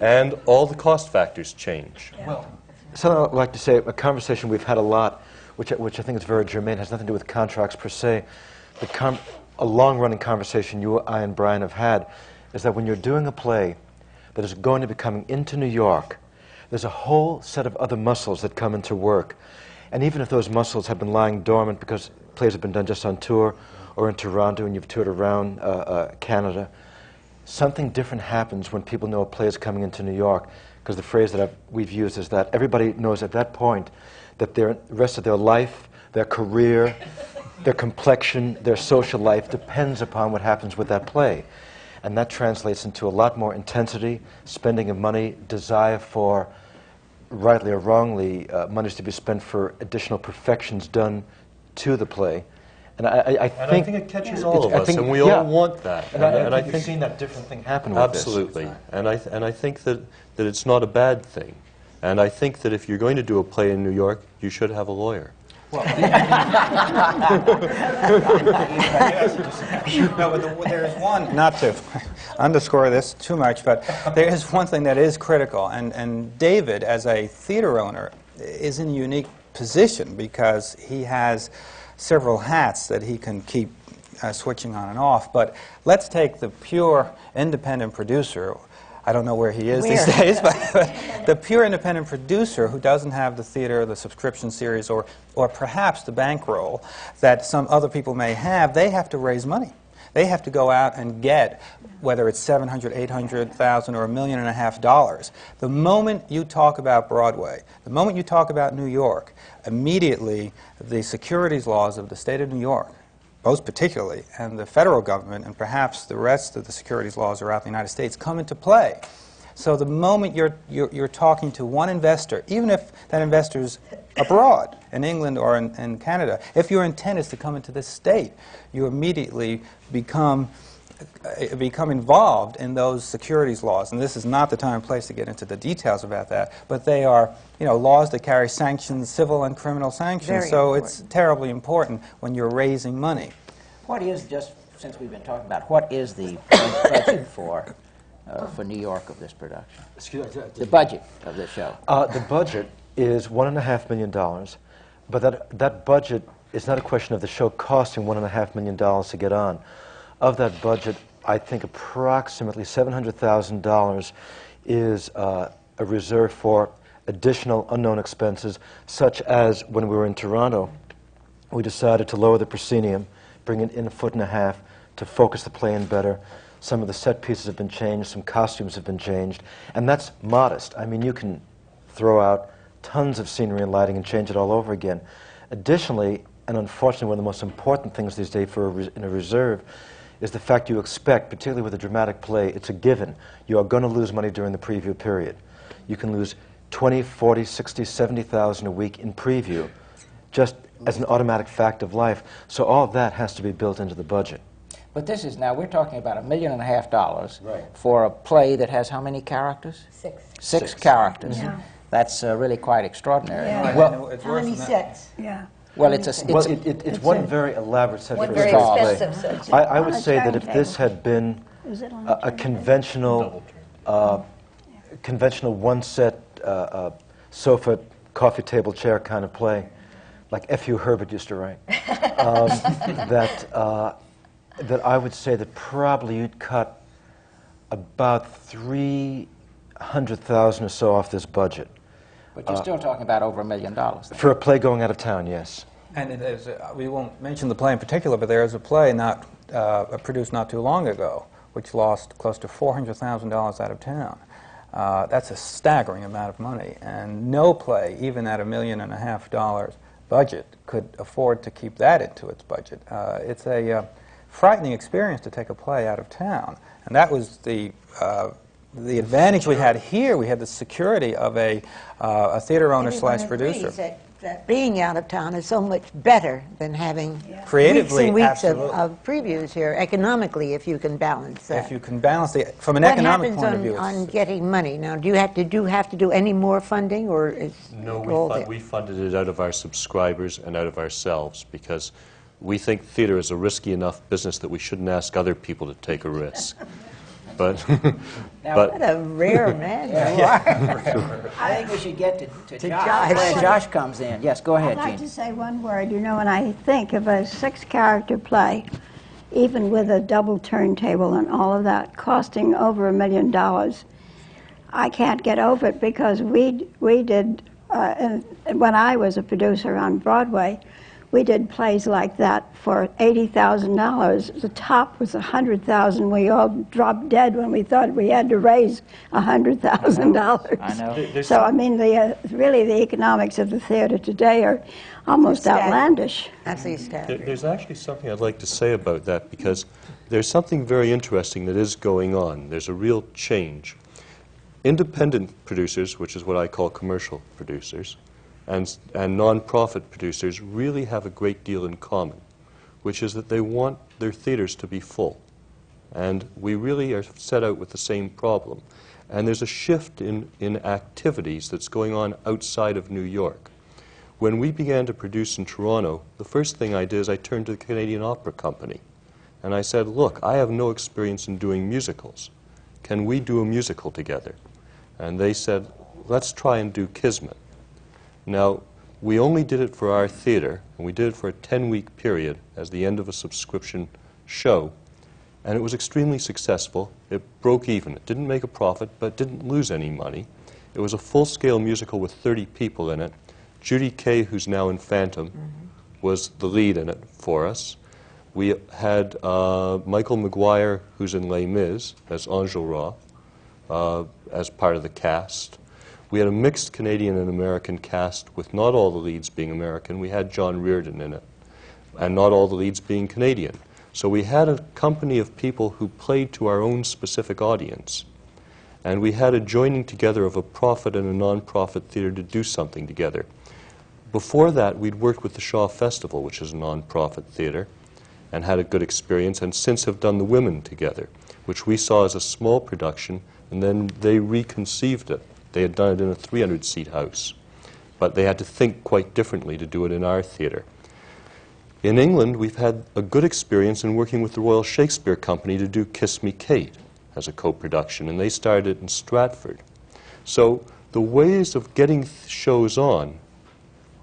Speaker 7: and all the cost factors change.
Speaker 8: Well something I'd like to say, a conversation we've had a lot, which, I- which I think is very germane, has nothing to do with contracts per se. The com- a long-running conversation you, I, and Brian have had is that when you're doing a play that is going to be coming into New York, there's a whole set of other muscles that come into work. And even if those muscles have been lying dormant because plays have been done just on tour or in Toronto and you've toured around uh, uh, Canada, something different happens when people know a play is coming into New York. Because the phrase that I've, we've used is that everybody knows at that point that their the rest of their life, their career, [LAUGHS] their complexion, their social life depends upon what happens with that play. And that translates into a lot more intensity, spending of money, desire for, rightly or wrongly, uh, monies to be spent for additional perfections done to the play. And I, I, I
Speaker 7: And
Speaker 8: think
Speaker 7: I think it catches all of
Speaker 8: I
Speaker 7: us,
Speaker 8: think-
Speaker 7: and we
Speaker 8: yeah.
Speaker 7: all want that.
Speaker 8: And I,
Speaker 7: and I
Speaker 8: think
Speaker 7: think
Speaker 8: you've seen that different thing happen with this.
Speaker 7: Absolutely. And I, th- and I think that, that it's not a bad thing. And I think that if you're going to do a play in New York, you should have a lawyer. [LAUGHS] [LAUGHS]
Speaker 9: No, but the, there is one, not to [LAUGHS] underscore this too much, but there is one thing that is critical. And, and David, as a theater owner, is in a unique position because he has several hats that he can keep uh, switching on and off. But let's take the pure independent producer. I don't know where he is these days, [LAUGHS] but, but the pure independent producer who doesn't have the theater, the subscription series, or, or perhaps the bankroll that some other people may have, they have to raise money. They have to go out and get, whether it's 700, 800,000 or a million and a half dollars. The moment you talk about Broadway, the moment you talk about New York, immediately the securities laws of the state of New York most particularly, and the federal government, and perhaps the rest of the securities laws throughout the United States come into play. So the moment you're, you're, you're talking to one investor, even if that investor is abroad, in England or in, in Canada, if your intent is to come into this state, you immediately become uh, become involved in those securities laws. And this is not the time and place to get into the details about that, but they are, you know, laws that carry sanctions, civil and criminal sanctions.
Speaker 3: Very
Speaker 9: so it's terribly important when you're raising money.
Speaker 5: What is, just since we've been talking about, what is the [COUGHS] budget for, uh, for New York of this production?
Speaker 8: Excuse me,
Speaker 5: The budget of this show?
Speaker 8: Uh, the budget is one and a half million dollars, but that, that budget is not a question of the show costing one and a half million dollars to get on. Of that budget, I think approximately $700,000 is uh, a reserve for additional unknown expenses, such as when we were in Toronto, we decided to lower the proscenium, bring it in a foot and a half to focus the play in better. Some of the set pieces have been changed, some costumes have been changed, and that's modest. I mean, you can throw out tons of scenery and lighting and change it all over again. Additionally, and unfortunately, one of the most important things these days for a res- in a reserve is the fact you expect, particularly with a dramatic play, it's a given. You are going to lose money during the preview period. You can lose 20, 40, 60, 70,000 a week in preview just as an automatic fact of life. So all of that has to be built into the budget.
Speaker 5: But this is, now, we're talking about a million and a half dollars
Speaker 8: Right.
Speaker 5: for a play that has how many characters?
Speaker 4: Six.
Speaker 5: Six characters.
Speaker 6: Yeah.
Speaker 5: That's uh, really quite extraordinary.
Speaker 6: Yeah.
Speaker 8: Well-
Speaker 9: it's
Speaker 3: How
Speaker 9: worse
Speaker 3: many
Speaker 9: than that.
Speaker 3: sets?
Speaker 6: Yeah.
Speaker 5: Well, it's a, s-
Speaker 8: Well,
Speaker 5: it's,
Speaker 8: it, it, it's
Speaker 6: it's
Speaker 8: one
Speaker 6: a-
Speaker 8: very elaborate set
Speaker 4: One
Speaker 8: for a
Speaker 4: very
Speaker 8: stage play.
Speaker 4: expensive set.
Speaker 8: I, I would say that if this had been
Speaker 6: Is it on
Speaker 8: a,
Speaker 6: a
Speaker 8: a conventional, uh, conventional one-set uh, uh, sofa, coffee table, chair kind of play, like F. Hugh Herbert used to write, [LAUGHS] um, that uh, that I would say that probably you'd cut about three hundred thousand or so off this budget
Speaker 5: but you're still talking about over a million dollars.
Speaker 8: for a play going out of town. Yes.
Speaker 9: And it is, uh, we won't mention the play in particular, but there is a play not uh, produced not too long ago, which lost close to $400,000 out of town. Uh, that's a staggering amount of money, and no play, even at a million and a half dollars budget, could afford to keep that into its budget. Uh, it's a uh, frightening experience to take a play out of town, and that was the uh, the advantage we had here. We had the security of a uh, a theater owner
Speaker 3: Everyone
Speaker 9: slash producer.
Speaker 3: That, that being out of town is so much better than having
Speaker 9: Creatively,
Speaker 3: weeks and weeks of, of previews here, economically, if you can balance that.
Speaker 9: If you can balance the from an
Speaker 3: what
Speaker 9: economic point
Speaker 3: on,
Speaker 9: of view,
Speaker 3: on getting money? Now, do you have to do have to do any more funding, or is
Speaker 7: No,
Speaker 3: it
Speaker 7: we,
Speaker 3: all
Speaker 7: fun-
Speaker 3: there?
Speaker 7: we funded it out of our subscribers and out of ourselves because we think theater is a risky enough business that we shouldn't ask other people to take a risk. but, [LAUGHS]
Speaker 5: Now,
Speaker 7: but
Speaker 3: What a rare man you are. [LAUGHS]
Speaker 5: I think we should get to, to,
Speaker 3: To
Speaker 5: Josh.
Speaker 3: Josh.
Speaker 5: Where Josh comes in. Yes, go ahead,
Speaker 6: I'd like
Speaker 5: Gene.
Speaker 6: to say one word. You know, when I think of a six-character play, even with a double turntable and all of that, costing over a million dollars, I can't get over it because we we did uh, and when I was a producer on Broadway, we did plays like that for eighty thousand dollars. The top was a hundred thousand. We all dropped dead when we thought we had to raise a hundred thousand dollars.
Speaker 5: I know.
Speaker 6: So I mean, the uh, really the economics of the theater today are almost
Speaker 3: Staggering.
Speaker 6: outlandish.
Speaker 3: Absolutely
Speaker 7: There- There's actually something I'd like to say about that because there's something very interesting that is going on. There's a real change. Independent producers, which is what I call commercial producers, and, and non-profit producers really have a great deal in common, which is that they want their theaters to be full. And we really are set out with the same problem. And there's a shift in, in activities that's going on outside of New York. When we began to produce in Toronto, the first thing I did is I turned to the Canadian Opera Company. And I said, Look, I have no experience in doing musicals. Can we do a musical together? And they said, Let's try and do Kismet. Now, we only did it for our theater, and we did it for a 10 week period as the end of a subscription show. And it was extremely successful. It broke even. It didn't make a profit, but didn't lose any money. It was a full scale musical with 30 people in it. Judy Kaye, who's now in Phantom, was the lead in it for us. We had uh, Michael Maguire, who's in Les Mis, as Enjolras, uh, as part of the cast. We had a mixed Canadian and American cast with not all the leads being American. We had John Reardon in it. and not all the leads being Canadian. So we had a company of people who played to our own specific audience. And we had a joining together of a profit and a non-profit theater to do something together. Before that, we'd worked with the Shaw Festival, which is a non-profit theater, and had a good experience, and since have done the Women together, which we saw as a small production, and then they reconceived it. They had done it in a 300-seat house, but they had to think quite differently to do it in our theater. In England, we've had a good experience in working with the Royal Shakespeare Company to do Kiss Me Kate as a co-production, and they started it in Stratford. So the ways of getting shows on,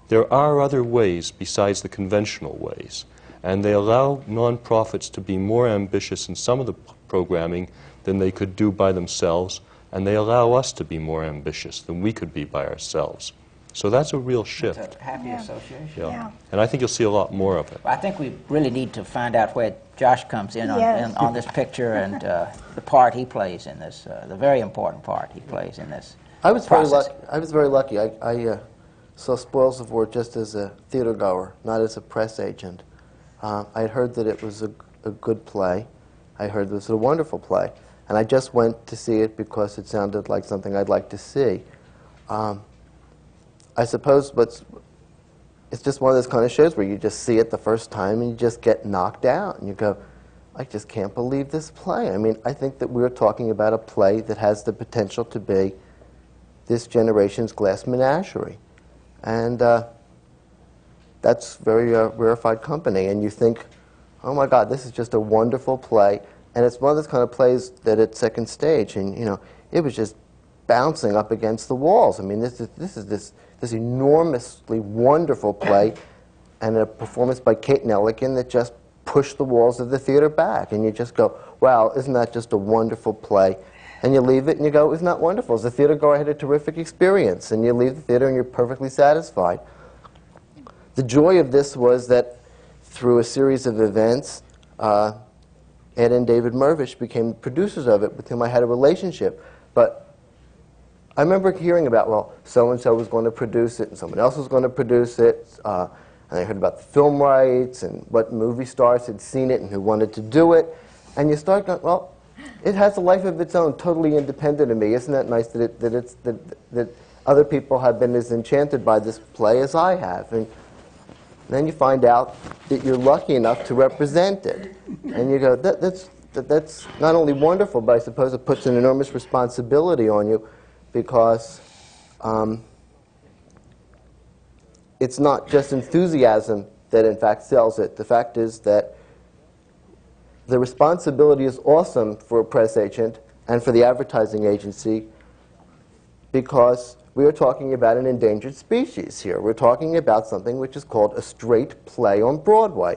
Speaker 7: there are other ways besides the conventional ways, and they allow nonprofits to be more ambitious in some of the programming than they could do by themselves, and they allow us to be more ambitious than we could be by ourselves. So that's a real shift.
Speaker 5: It's a happy
Speaker 6: Yeah.
Speaker 5: association.
Speaker 7: Yeah.
Speaker 6: Yeah.
Speaker 7: And I think you'll see a lot more of it.
Speaker 5: I think we really need to find out where Josh comes in on,
Speaker 6: Yes.
Speaker 5: in, on this picture and uh, [LAUGHS] the part he plays in this, uh, the very important part he plays in this.
Speaker 10: I was very
Speaker 5: process.
Speaker 10: lucky. I was very lucky. I, I uh, saw Spoils of War just as a theater goer, not as a press agent. Uh, I had heard that it was a, a good play. I heard it was a wonderful play, and I just went to see it because it sounded like something I'd like to see. Um, I suppose what's it's just one of those kind of shows where you just see it the first time and you just get knocked out and you go, I just can't believe this play. I mean, I think that we're talking about a play that has the potential to be this generation's glass menagerie. And uh, that's very uh, rarefied company. And you think, oh my God, this is just a wonderful play. And it's one of those kind of plays that at second stage, and you know, it was just bouncing up against the walls. I mean, this is this is this this enormously wonderful play, and a performance by Kate Nelligan that just pushed the walls of the theater back. And you just go, wow, isn't that just a wonderful play? And you leave it and you go, isn't that wonderful? As a theater goer, I had a terrific experience. And you leave the theater and you're perfectly satisfied. The joy of this was that through a series of events, uh, Ed and David Mirvish became producers of it, with whom I had a relationship. But I remember hearing about, well, so and so was going to produce it, and someone else was going to produce it. Uh, and I heard about the film rights and what movie stars had seen it and who wanted to do it. And you start going, well, it has a life of its own, totally independent of me. Isn't that nice that, it, that, it's, that, that other people have been as enchanted by this play as I have? And then you find out that you're lucky enough to represent it. And you go, that, that's, that, that's not only wonderful, but I suppose it puts an enormous responsibility on you because um, it's not just enthusiasm that, in fact, sells it. The fact is that the responsibility is awesome for a press agent and for the advertising agency because we are talking about an endangered species here. We're talking about something which is called a straight play on Broadway.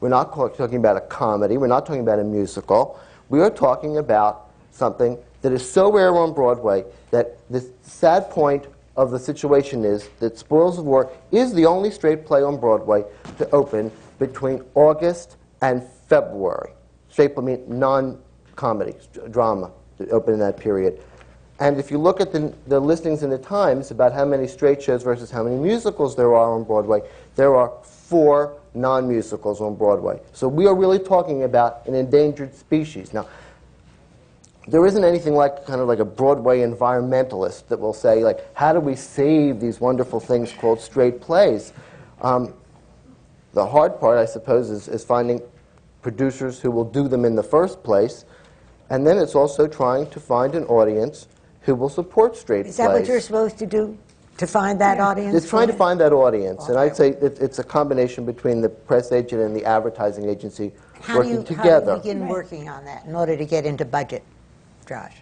Speaker 10: We're not talking about a comedy, we're not talking about a musical. We are talking about something that is so rare on Broadway that the sad point of the situation is that Spoils of War is the only straight play on Broadway to open between August and February. Straight, I mean non-comedy, st- drama, to open in that period. And if you look at the, the listings in the Times about how many straight shows versus how many musicals there are on Broadway, there are four non musicals on Broadway. So we are really talking about an endangered species. Now, there isn't anything like kind of like a Broadway environmentalist that will say, like, how do we save these wonderful things called straight plays? Um, the hard part, I suppose, is, is finding producers who will do them in the first place. And then it's also trying to find an audience who will support straight
Speaker 3: Is
Speaker 10: plays.
Speaker 3: that what you're supposed to do, to find that audience?
Speaker 10: It's trying to find that audience, and I'd say it, it's a combination between the press agent and the advertising agency
Speaker 3: it? How do
Speaker 10: working
Speaker 3: you,
Speaker 10: together.
Speaker 3: How do you begin working on that in order to get into budget, Josh?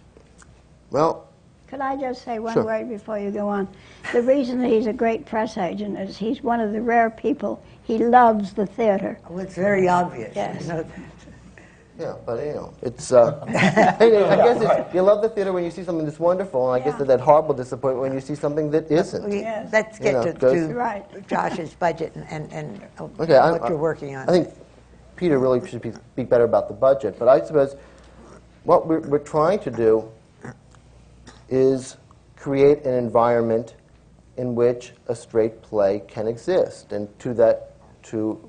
Speaker 10: Well,
Speaker 6: Could I just say one
Speaker 10: Sure.
Speaker 6: word before you go on? The reason he's a great press agent is he's one of the rare people, he loves the theater.
Speaker 3: Well, it's very obvious.
Speaker 6: Yes.
Speaker 3: You know,
Speaker 10: yeah, but you know, it's. Uh, [LAUGHS] [LAUGHS] hey, I guess it's, you love the theater when you see something that's wonderful, and I guess
Speaker 6: Yeah.
Speaker 10: that, that horrible disappointment when you see something that isn't.
Speaker 3: we-
Speaker 6: Yes.
Speaker 3: Let's
Speaker 10: You
Speaker 3: get
Speaker 10: know,
Speaker 3: to,
Speaker 10: goes-
Speaker 3: to
Speaker 6: Right.
Speaker 3: Josh's budget and, and, and uh,
Speaker 10: Okay, I-
Speaker 3: what
Speaker 10: I-
Speaker 3: you're working on.
Speaker 10: I think Peter really should be, speak better about the budget, but I suppose what we're, we're trying to do is create an environment in which a straight play can exist, and to that, to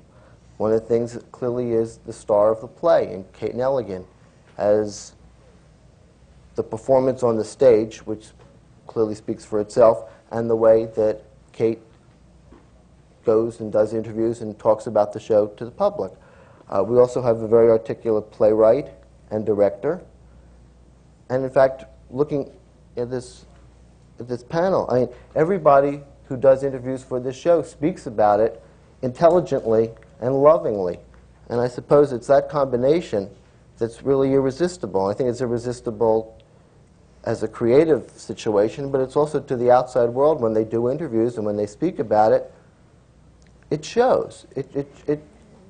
Speaker 10: one of the things that clearly is the star of the play, and Kate Nelligan, as the performance on the stage, which clearly speaks for itself, and the way that Kate goes and does interviews and talks about the show to the public. Uh, we also have a very articulate playwright and director. And in fact, looking at this, at this panel, I mean, everybody who does interviews for this show speaks about it intelligently and lovingly. And I suppose it's that combination that's really irresistible. I think it's irresistible as a creative situation, but it's also to the outside world when they do interviews and when they speak about it. It shows. It, it, it,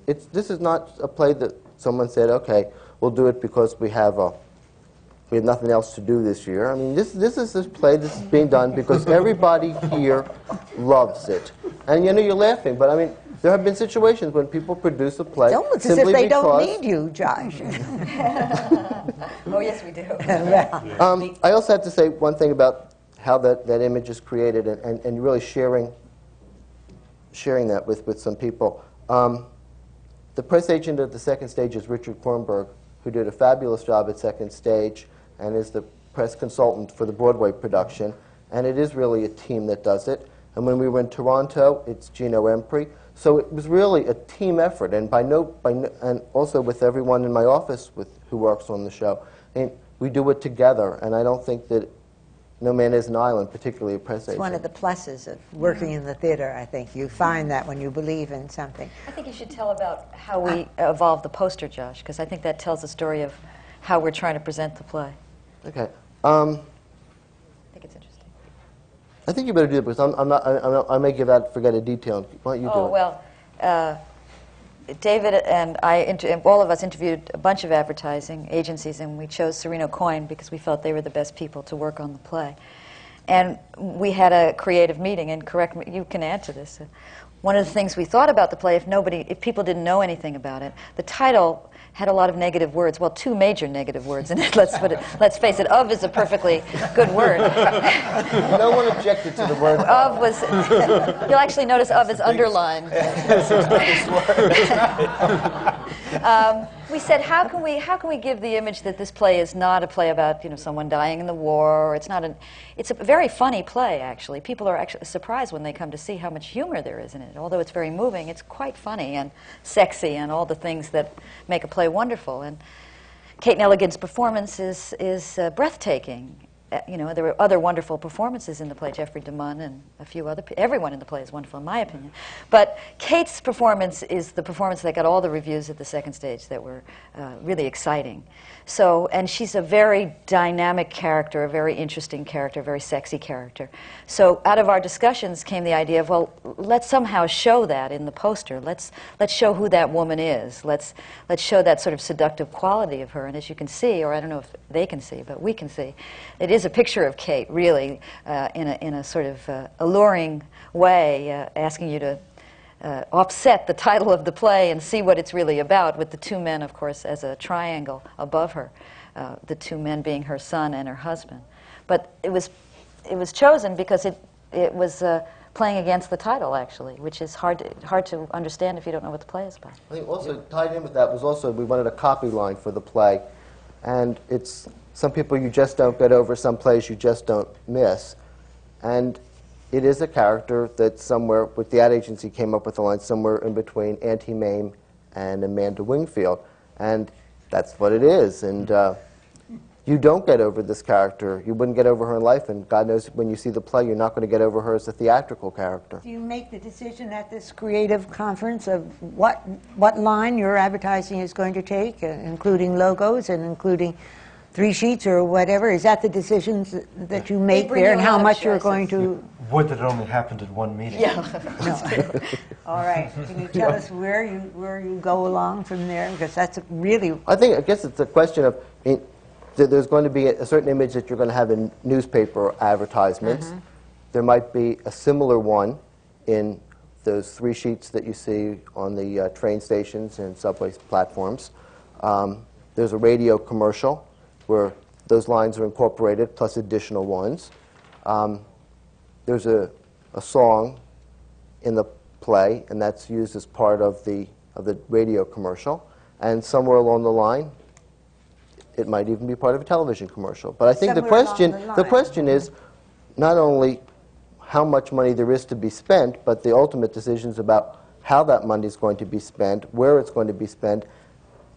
Speaker 10: it's, this is not a play that someone said, okay, we'll do it because we have a we have nothing else to do this year. I mean, this, this is this play that's being done because everybody here loves it. And you know, you're laughing, but I mean, there have been situations when people produce a play
Speaker 3: It's almost as if they don't need you, Josh. [LAUGHS] [LAUGHS]
Speaker 4: Oh, yes, we do. [LAUGHS]
Speaker 10: Um, I also have to say one thing about how that, that image is created and, and, and really sharing, sharing that with, with some people. Um, the press agent at the second stage is Richard Kornberg, who did a fabulous job at second stage and is the press consultant for the Broadway production. And it is really a team that does it. And when we were in Toronto, it's Gino Empry. So it was really a team effort, and by no, by no, and also with everyone in my office with who works on the show. And we do it together, and I don't think that no man is an island, particularly a press
Speaker 3: It's
Speaker 10: agent.
Speaker 3: one of the pluses of working in the theater, I think. You find that when you believe in something.
Speaker 4: I think you should tell about how we evolved the poster, Josh, because I think that tells the story of how we're trying to present the play.
Speaker 10: Okay. Um,
Speaker 4: I think it's interesting.
Speaker 10: I think you better do it because I'm, I'm not, I, I'm not, I may give out forget a detail. Why don't you do it?
Speaker 4: Oh, well, uh, David and I, and all of us interviewed a bunch of advertising agencies, and we chose Serino Coyne because we felt they were the best people to work on the play. And we had a creative meeting, and correct me, you can add to this. One of the things we thought about the play, if nobody, if people didn't know anything about it, the title had a lot of negative words. Well, two major negative words in it. [LAUGHS] Let's put it. Let's face it. Of is a perfectly good word.
Speaker 10: no one objected to the word. [LAUGHS]
Speaker 4: Of was. [LAUGHS] You'll actually notice of is underlined. um, we said, how can we how can we give the image that this play is not a play about you know someone dying in the war, or it's not an it's a very funny play actually. People are actually surprised when they come to see how much humor there is in it. Although it's very moving, it's quite funny and sexy and all the things that make a play wonderful. And Kate Nelligan's performance is is uh, breathtaking. Uh, you know, there were other wonderful performances in the play, Jeffrey DeMunn and a few other. Everyone in the play is wonderful, in my opinion. But Kate's performance is the performance that got all the reviews at the second stage that were uh, really exciting. So, and she's a very dynamic character, a very interesting character, a very sexy character. So, out of our discussions came the idea of, well, let's somehow show that in the poster. Let's let's show who that woman is. Let's let's show that sort of seductive quality of her. And as you can see, or I don't know if they can see, but we can see, it is a picture of Kate, really, uh, in a in a sort of uh, alluring way, uh, asking you to uh, offset the title of the play and see what it's really about, with the two men, of course, as a triangle above her, uh, the two men being her son and her husband. But it was, it was chosen because it, it was playing against the title, actually, which is hard to, hard to understand if you don't know what the play is about.
Speaker 10: I think also tied in with that was also we wanted a copy line for the play, and it's some people you just don't get over, some plays you just don't miss, and it is a character that somewhere with the ad agency came up with a line somewhere in between Auntie Mame and Amanda Wingfield, and that's what it is, and. Uh, you don't get over this character. You wouldn't get over her in life, and God knows when you see the play, you're not going to get over her as a theatrical character.
Speaker 3: Do you make the decision at this creative conference of what, what line your advertising is going to take, uh, including logos and including three sheets or whatever? Is that the decisions that you make
Speaker 4: bring
Speaker 3: there
Speaker 4: you
Speaker 3: and
Speaker 4: a
Speaker 3: how
Speaker 4: lot of
Speaker 3: much you're going to?
Speaker 8: Would that it only happened at one meeting. [LAUGHS]
Speaker 3: No. All right. Can you tell us where you, where you go along from there? Because that's really,
Speaker 10: I think, I guess it's a question of in, th- there's going to be a, a certain image that you're going to have in newspaper advertisements. There might be a similar one in those three sheets that you see on the uh, train stations and subway platforms. Um, there's a radio commercial where those lines are incorporated plus additional ones. Um, there's a, a song in the play, and that's used as part of the of the radio commercial, and somewhere along the line, it might even be part of a television commercial. But I think the
Speaker 3: Somewhere
Speaker 10: question,
Speaker 3: the
Speaker 10: the question is not only how much money there is to be spent, but the ultimate decisions about how that money is going to be spent, where it's going to be spent,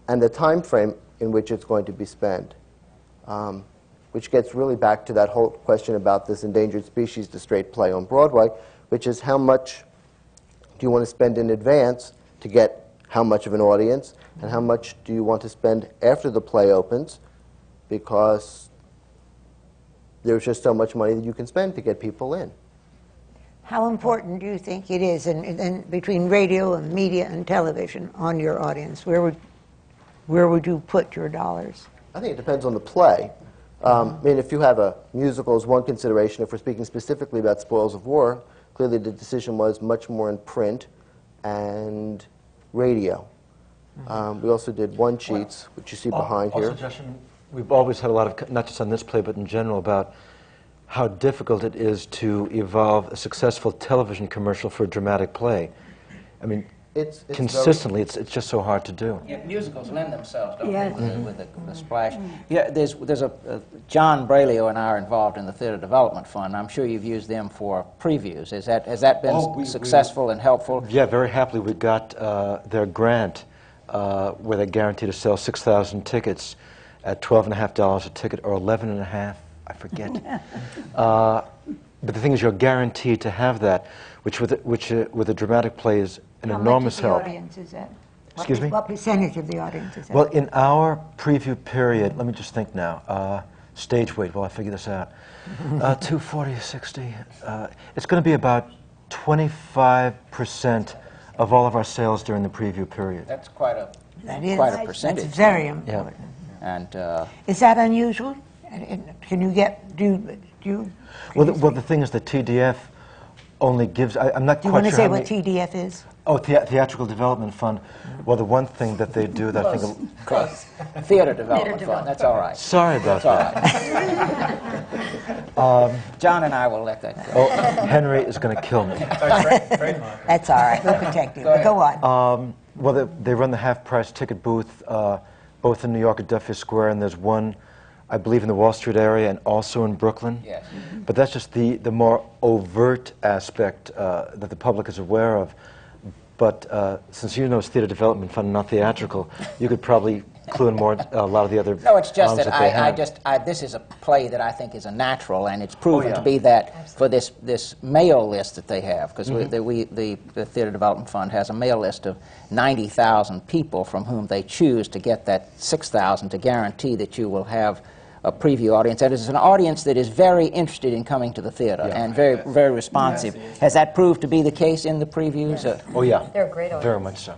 Speaker 10: and the time frame in which it's going to be spent. Um, which gets really back to that whole question about this endangered species to straight play on Broadway, which is how much do you want to spend in advance to get how much of an audience, and how much do you want to spend after the play opens, because there's just so much money that you can spend to get people in.
Speaker 3: How important do you think it is in, in, between radio and media and television on your audience? Where would, where would you put your dollars?
Speaker 10: I think it depends on the play. Um, I mean, if you have a musical as one consideration, if we're speaking specifically about Spoils of War, clearly the decision was much more in print and radio. Um, we also did one sheets, which you see behind here.
Speaker 8: Justin, we've always had a lot of, co- not just on this play, but in general, about how difficult it is to evolve a successful television commercial for a dramatic play. I mean,
Speaker 10: It's, it's very-
Speaker 8: consistently, it's, it's just so hard to do.
Speaker 5: Yeah, musicals lend themselves, don't
Speaker 6: Yes.
Speaker 5: they, with, the, with the, the splash. Yeah, there's, there's a, uh, John Breglio and I are involved in the Theater Development Fund. I'm sure you've used them for previews. Is that, has that been
Speaker 8: Oh, we- we-
Speaker 5: successful and helpful?
Speaker 8: Yeah, very happily, we got uh, their grant uh, where they guaranteed to sell 6,000 tickets at $12.5 a ticket or 11 and a half, I forget. [LAUGHS] uh, but the thing is, you're guaranteed to have that, which with a, which uh, with a dramatic play is an
Speaker 3: How
Speaker 8: enormous
Speaker 3: much of the
Speaker 8: help.
Speaker 3: audience is that? What
Speaker 8: Excuse
Speaker 3: per-
Speaker 8: me?
Speaker 3: What percentage of the audience is that?
Speaker 8: Well, in our preview period, let me just think now. Uh, stage weight, while I figure this out. [LAUGHS] Uh, 240, 60. Uh, it's going to be about 25% of all of our sales during the preview period.
Speaker 5: That's quite a,
Speaker 3: that is,
Speaker 5: quite a percentage.
Speaker 3: That's very important.
Speaker 5: and uh,
Speaker 3: Is that unusual? And- and Can you get, do you, do you,
Speaker 8: Well, the, well, the thing is, the TDF only gives. I, I'm not
Speaker 3: do you want to
Speaker 8: sure
Speaker 3: say what
Speaker 8: many-
Speaker 3: TDF is?
Speaker 8: Oh, thea- Theatrical Development Fund. Well, the one thing that they do that I think. a-
Speaker 5: close. [LAUGHS] Theater Development Fund, that's all right.
Speaker 8: Sorry about
Speaker 5: That's all
Speaker 8: that.
Speaker 5: right. [LAUGHS] John and I will let that go.
Speaker 8: Oh, Henry is going to kill me.
Speaker 3: That's all right, we'll protect you. But Go on.
Speaker 8: Um, well, they, they run the half-price ticket booth uh, both in New York at Duffy Square, and there's one, I believe, in the Wall Street area and also in Brooklyn.
Speaker 5: Yes.
Speaker 8: But that's just the, the more overt aspect uh, that the public is aware of. But uh, since you know it's theater development fund, not theatrical, you could probably clue in more a lot of the other.
Speaker 5: No, it's just
Speaker 8: arms
Speaker 5: that I, I just, I, this is a play that I think is a natural, and it's proven
Speaker 8: yeah.
Speaker 5: to be that for this, this mail list that they have, because
Speaker 8: Mm-hmm.
Speaker 5: we, the, we, the, the Theater Development Fund has a mail list of 90,000 people from whom they choose to get that 6,000 to guarantee that you will have a preview audience. And it's an audience that is very interested in coming to the theater and very, very responsive. Has that proved to be the case in the previews? Uh,
Speaker 8: Oh yeah.
Speaker 4: They're a great audience.
Speaker 8: Very much so.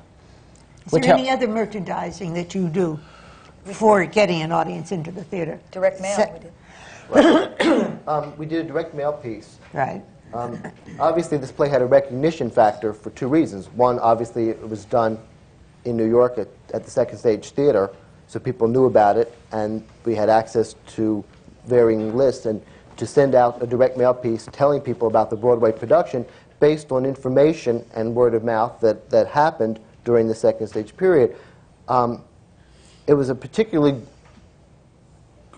Speaker 3: Is
Speaker 5: which
Speaker 3: there any other merchandising that you do for getting an audience into the theater?
Speaker 4: Direct mail,
Speaker 3: Se-
Speaker 4: we did. [COUGHS]
Speaker 10: Um, we did a direct mail piece.
Speaker 3: Right.
Speaker 10: Um, obviously, this play had a recognition factor for two reasons. One, obviously, it was done in New York at, at the Second Stage Theater, so people knew about it, and we had access to varying lists. And to send out a direct mail piece telling people about the Broadway production based on information and word of mouth that, that happened during the Second Stage period, um, it was a particularly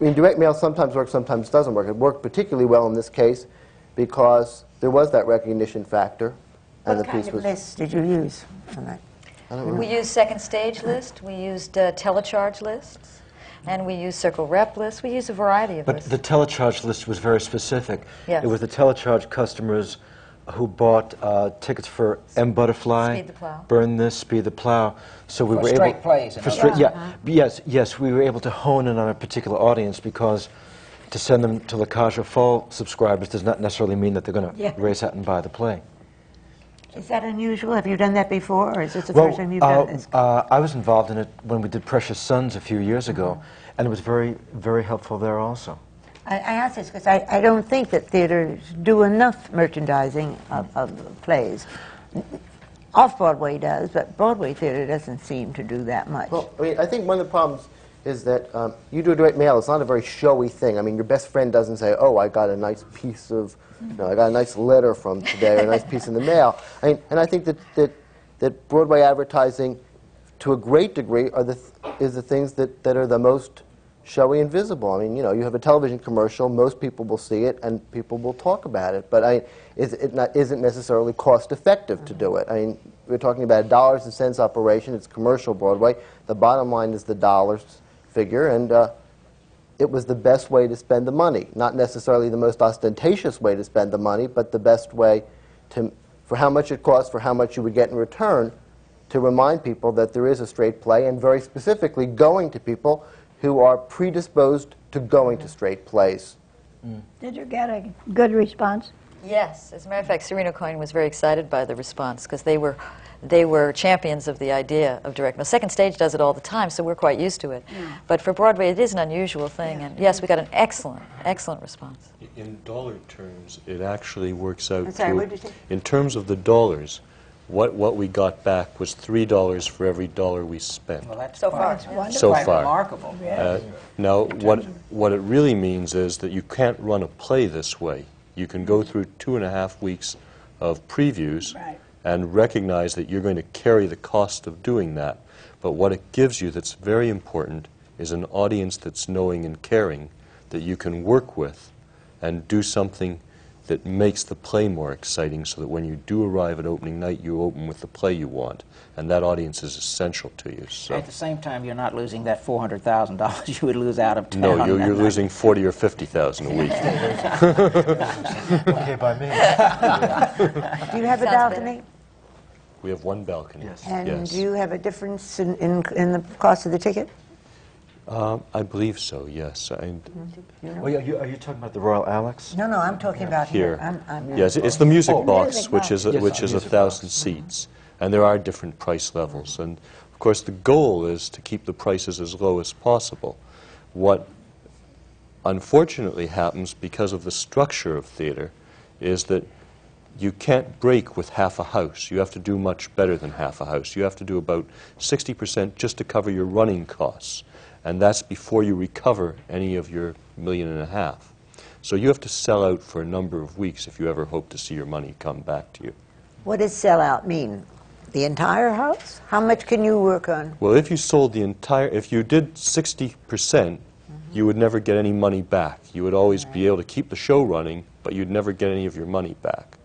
Speaker 10: I mean, direct mail sometimes works, sometimes doesn't work. It worked particularly well in this case because there was that recognition factor, and
Speaker 3: What
Speaker 10: the
Speaker 3: kind
Speaker 10: piece
Speaker 3: of
Speaker 10: was.
Speaker 3: lists did you use on that?
Speaker 4: We used second stage list, we used uh, telecharge lists, and we used circle rep lists. We used a variety of
Speaker 8: But
Speaker 4: lists.
Speaker 8: the telecharge list was very specific.
Speaker 4: Yes.
Speaker 8: It was the telecharge customers who bought uh, tickets for M Butterfly,
Speaker 4: Speed the Plow.
Speaker 8: Burn This, Speed the Plow. So we
Speaker 5: For
Speaker 8: were
Speaker 5: straight
Speaker 8: able
Speaker 5: plays, in
Speaker 8: for
Speaker 5: other
Speaker 8: straight,
Speaker 5: words.
Speaker 8: yeah, b- yes, yes, we were able to hone in on a particular audience because to send them to La Cage aux Folles subscribers does not necessarily mean that they're going to
Speaker 3: Yeah.
Speaker 8: race out and buy the play.
Speaker 3: Is that unusual? Have you done that before, or is this the
Speaker 8: well,
Speaker 3: first time you've
Speaker 8: uh,
Speaker 3: done this?
Speaker 8: uh, I was involved in it when we did Precious Sons a few years ago,
Speaker 3: Mm-hmm.
Speaker 8: and it was very, very helpful there also.
Speaker 3: I, I ask this because I, I don't think that theaters do enough merchandising of, of plays. Off Broadway does, but Broadway theater doesn't seem to do that much.
Speaker 10: Well, I mean, I think one of the problems is that um, you do a direct mail. It's not a very showy thing. I mean, your best friend doesn't say, "Oh, I got a nice piece of, you know, I got a nice letter from today, or a nice piece in the mail." I mean, and I think that that that Broadway advertising to a great degree, are the th- is the things that, that are the most showy and visible. I mean, you know, you have a television commercial, most people will see it, and people will talk about it. But I, is it not, isn't necessarily cost effective to do it. I mean, we're talking about a dollars and cents operation. It's commercial Broadway. The bottom line is the dollars figure, and uh, it was the best way to spend the money. Not necessarily the most ostentatious way to spend the money, but the best way to, for how much it costs, for how much you would get in return, to remind people that there is a straight play, and very specifically going to people who are predisposed to going to straight plays.
Speaker 6: Did you get a good response?
Speaker 4: Yes, as a matter of fact, Serino Coyne was very excited by the response because they were, they were champions of the idea of direct mail. Second Stage does it all the time, so we're quite used to it. But for Broadway, it is an unusual thing, and yes, we got an excellent, excellent response.
Speaker 7: In dollar terms, it actually works out
Speaker 3: I'm sorry,
Speaker 7: to-
Speaker 3: what did you say?
Speaker 7: In terms of the dollars, what, what we got back was $3 for every dollar we spent.
Speaker 5: Well, that's
Speaker 4: So far,
Speaker 5: quite,
Speaker 4: yeah.
Speaker 7: So far.
Speaker 5: remarkable.
Speaker 7: Uh, Now, what, what it really means is that you can't run a play this way. You can go through two and a half weeks of previews
Speaker 6: Right.
Speaker 7: And recognize that you're going to carry the cost of doing that. But what it gives you that's very important is an audience that's knowing and caring that you can work with and do something that makes the play more exciting so that when you do arrive at opening night, you open with the play you want. And that audience is essential to you. So.
Speaker 5: At the same time, you're not losing that $400,000 [LAUGHS] you would lose out of town.
Speaker 7: No, you're, you're losing 40 or 50,000 a week. [LAUGHS] [LAUGHS]
Speaker 8: Okay by me.
Speaker 3: Do you have a
Speaker 4: Sounds
Speaker 3: balcony?
Speaker 7: We have one balcony.
Speaker 8: Yes.
Speaker 3: And
Speaker 7: Yes.
Speaker 3: do you have a difference in, in, in the cost of the ticket?
Speaker 7: Um, I believe so, yes. I,
Speaker 8: Oh, yeah, are you, are you talking about the Royal Alex?
Speaker 3: No, no, I'm talking about here.
Speaker 7: here.
Speaker 3: I'm, I'm,
Speaker 7: Yes, it's the music
Speaker 8: Oh.
Speaker 7: box,
Speaker 6: Music
Speaker 7: which
Speaker 6: box.
Speaker 7: is, a-
Speaker 8: Yes,
Speaker 7: which is a thousand
Speaker 8: box.
Speaker 7: seats. And there are different price levels. And, of course, the goal is to keep the prices as low as possible. What unfortunately happens because of the structure of theater is that you can't break with half a house. You have to do much better than half a house. You have to do about 60% just to cover your running costs. And that's before you recover any of your million and a half. So you have to sell out for a number of weeks if you ever hope to see your money come back to you.
Speaker 3: what does sell out mean? The entire house? How much can you work on?
Speaker 7: Well, if you sold the entire, if you did 60%, you would never get any money back. You would always be able to keep the show running, but you'd never get any of your money back.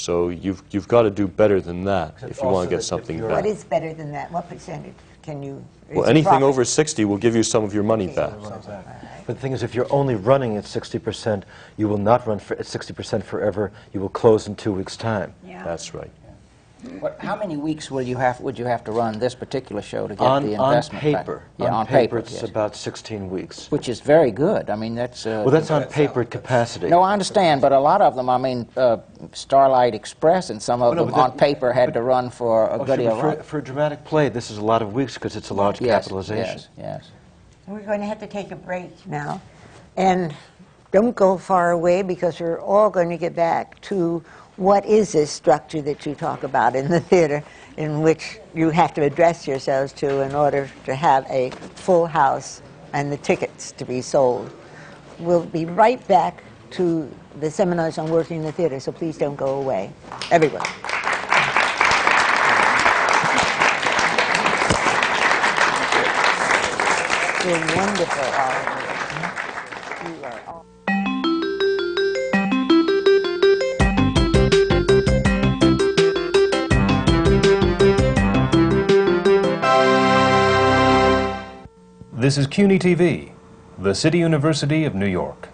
Speaker 7: So you've, you've got to do better than that if you want to get something
Speaker 8: you're-
Speaker 7: back.
Speaker 3: is better than that? What percentage can you?
Speaker 7: Well, anything over 60 will give you some of your money back.
Speaker 8: But the thing is, if you're only running at 60%, you will not run for, at 60% forever. You will close in two weeks' time.
Speaker 6: Yeah.
Speaker 7: That's right.
Speaker 5: What, how many weeks will you have, would you have to run this particular show to get
Speaker 8: on,
Speaker 5: the
Speaker 8: on
Speaker 5: investment back?
Speaker 8: paper,
Speaker 5: Yeah,
Speaker 8: on,
Speaker 5: on
Speaker 8: paper,
Speaker 5: paper,
Speaker 8: it's
Speaker 5: yes.
Speaker 8: about 16 weeks.
Speaker 5: Which is very good. I mean, that's... Uh,
Speaker 8: Well, that's on paper capacity.
Speaker 5: No, I understand, but a lot of them, I mean, uh, Starlight Express and some of
Speaker 8: Oh, no,
Speaker 5: them
Speaker 8: but
Speaker 5: on
Speaker 8: that-
Speaker 5: paper had to run for a
Speaker 8: Oh,
Speaker 5: good
Speaker 8: sure,
Speaker 5: deal
Speaker 8: but for, for a dramatic play, this is a lot of weeks because it's a large
Speaker 5: yes,
Speaker 8: capitalization.
Speaker 5: Yes, yes.
Speaker 3: We're going to have to take a break now. And don't go far away because we're all going to get back to what is this structure that you talk about in the theater in which you have to address yourselves to in order to have a full house and the tickets to be sold. We'll be right back to the seminars on working in the theater, so please don't go away. Everyone. You're wonderful,
Speaker 1: This is CUNY TV, the City University of New York.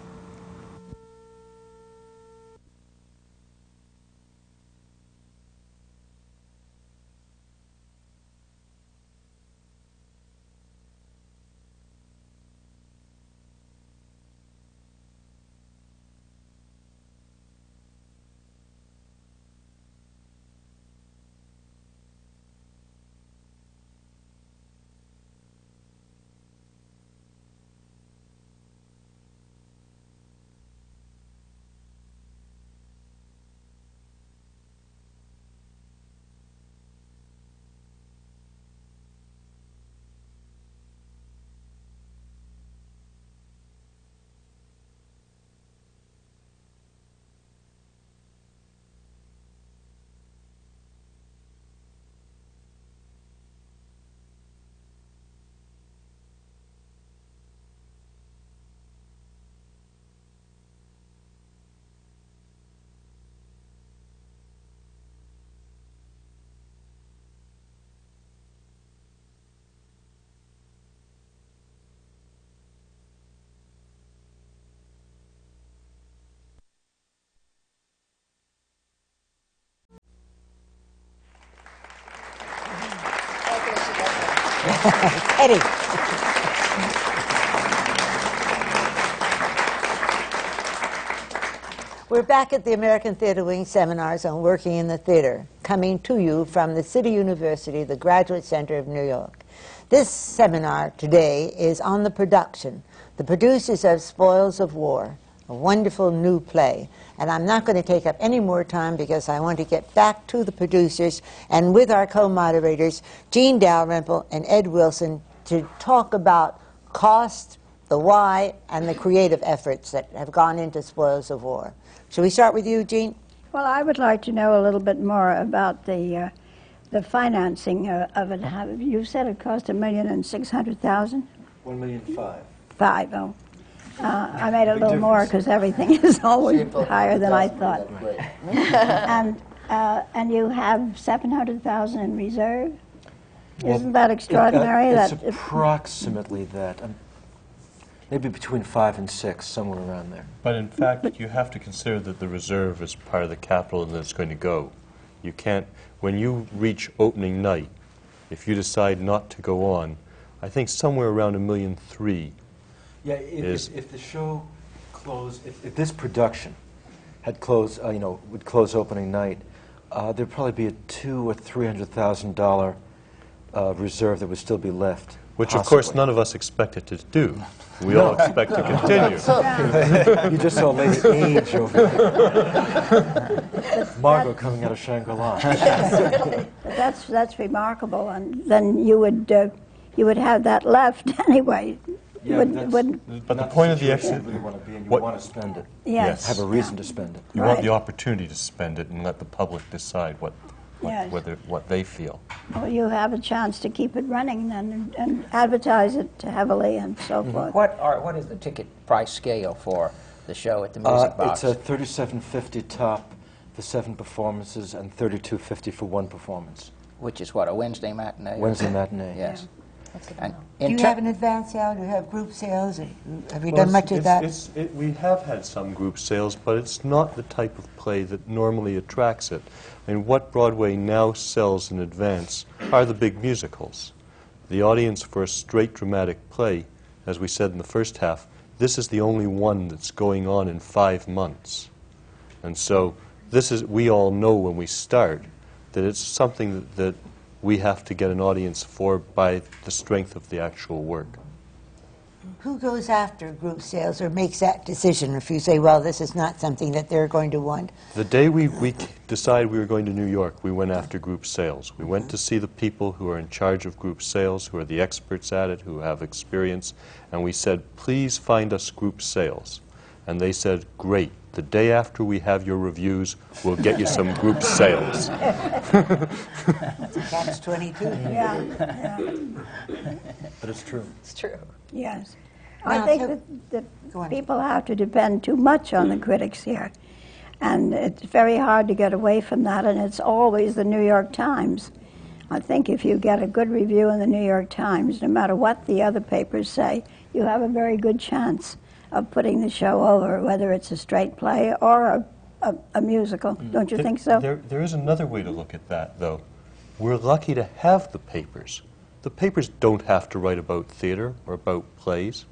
Speaker 1: [LAUGHS]
Speaker 3: Eddie. We're back at the American Theatre Wing seminars on working in the theater, coming to you from the City University, the Graduate Center of New York. This seminar today is on the production, the producers of Spoils of War, a wonderful new play. And I'm not going to take up any more time because I want to get back to the producers and with our co-moderators, Jean Dalrymple and Ed Wilson, to talk about cost, the why, and the creative efforts that have gone into Spoils of War. Shall we start with you, Jean?
Speaker 6: Well, I would like to know a little bit more about the uh, the financing uh, of it. You said it cost a million and six hundred thousand.
Speaker 8: One million five.
Speaker 6: Five. Oh, uh, I made a little more because everything is always higher than I thought. [LAUGHS] and uh, and you have seven hundred thousand in reserve. Isn't that extraordinary?
Speaker 8: It's
Speaker 6: that
Speaker 8: approximately that. Um, maybe between five and six, somewhere around there.
Speaker 7: But in fact, you have to consider that the reserve is part of the capital and that it's going to go. You can't, when you reach opening night, if you decide not to go on, I think somewhere around a million three.
Speaker 8: Yeah, if,
Speaker 7: Is-
Speaker 8: if, if the show closed, if, if this production had closed, uh, you know, would close opening night, uh, there'd probably be a two or three hundred thousand dollar uh, reserve that would still be left.
Speaker 7: Which, of course, none of us expect it to do. We all expect to [LAUGHS] continue. [LAUGHS]
Speaker 8: you just saw Lady [LAUGHS] Age over there. Margot coming out of Shangri-La.
Speaker 6: that's that's remarkable, and then you would uh, you would have that left anyway. You
Speaker 8: Yeah,
Speaker 6: wouldn't-
Speaker 8: that's
Speaker 6: wouldn't-
Speaker 7: But the point of the
Speaker 8: situation
Speaker 7: exit,
Speaker 8: you really want to be in. You
Speaker 7: what-
Speaker 8: want to spend it.
Speaker 6: yes,
Speaker 7: Yes.
Speaker 8: Have a reason to spend it.
Speaker 7: you want the opportunity to spend it and let the public decide what, what,
Speaker 6: Yes.
Speaker 7: whether, what they feel.
Speaker 6: Well, you have a chance to keep it running then and, and advertise it heavily and so
Speaker 7: Mm-hmm.
Speaker 6: forth.
Speaker 5: What are what is the ticket price scale for the show at the Music
Speaker 8: Uh,
Speaker 5: Box?
Speaker 8: it's a thirty-seven fifty top for seven performances and thirty-two fifty for one performance.
Speaker 5: which is what a Wednesday matinee.
Speaker 8: Wednesday matinee.
Speaker 5: Yes. And
Speaker 3: Do you have an advance sale? Do you have group sales? Have you
Speaker 7: Well,
Speaker 3: done
Speaker 7: it's-
Speaker 3: much of that?
Speaker 7: it's- it- we have had some group sales, but it's not the type of play that normally attracts it. And what Broadway now sells in advance are the big musicals. The audience for a straight dramatic play, as we said in the first half, this is the only one that's going on in five months. And so this is, we all know when we start that it's something that, that we have to get an audience for by the strength of the actual work.
Speaker 3: Who goes after group sales or makes that decision if you say, well, this is not something that they're going to want?
Speaker 7: The day we, we decided we were going to New York, we went after group sales. We went to see the people who are in charge of group sales, who are the experts at it, who have experience, and we said, please find us group sales. And they said, great. The day after we have your reviews, we'll get you some group sales. [LAUGHS]
Speaker 3: Catch 22.
Speaker 6: Yeah, yeah,
Speaker 8: But it's true.
Speaker 4: It's true.
Speaker 6: yes.
Speaker 3: Now,
Speaker 6: I think
Speaker 3: so-
Speaker 6: that, that people have to depend too much on the critics here. And it's very hard to get away from that, and it's always the New York Times. I think if you get a good review in the New York Times, no matter what the other papers say, you have a very good chance of putting the show over, whether it's a straight play or a, a, a musical. Mm. Don't you
Speaker 7: There-
Speaker 6: think so?
Speaker 7: There, there is another way to look at that, though. We're lucky to have the papers. The papers don't have to write about theater or about plays.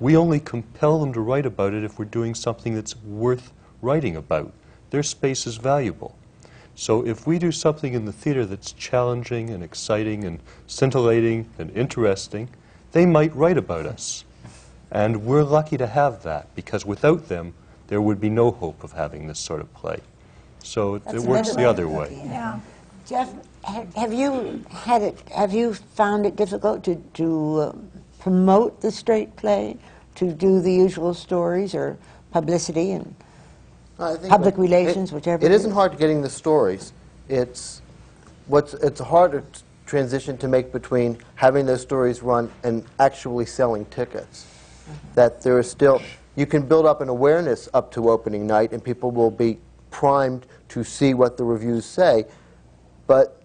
Speaker 7: We only compel them to write about it if we're doing something that's worth writing about. Their space is valuable. So if we do something in the theater that's challenging and exciting and scintillating and interesting, they might write about us. And we're lucky to have that because without them, there would be no hope of having this sort of play. So it,
Speaker 3: That's
Speaker 7: it works the other way.
Speaker 3: looking at it.
Speaker 6: Yeah.
Speaker 3: Jeff, have you had it? Have you found it difficult to to uh, promote the straight play, to do the usual stories or publicity and
Speaker 10: I think
Speaker 3: Public
Speaker 10: that-
Speaker 3: relations,
Speaker 10: it-
Speaker 3: whichever
Speaker 10: It
Speaker 3: it
Speaker 10: isn't
Speaker 3: is.
Speaker 10: hard getting the stories. It's what's it's a harder t- transition to make between having those stories run and actually selling tickets. That there is still you can build up an awareness up to opening night, and people will be primed to see what the reviews say. But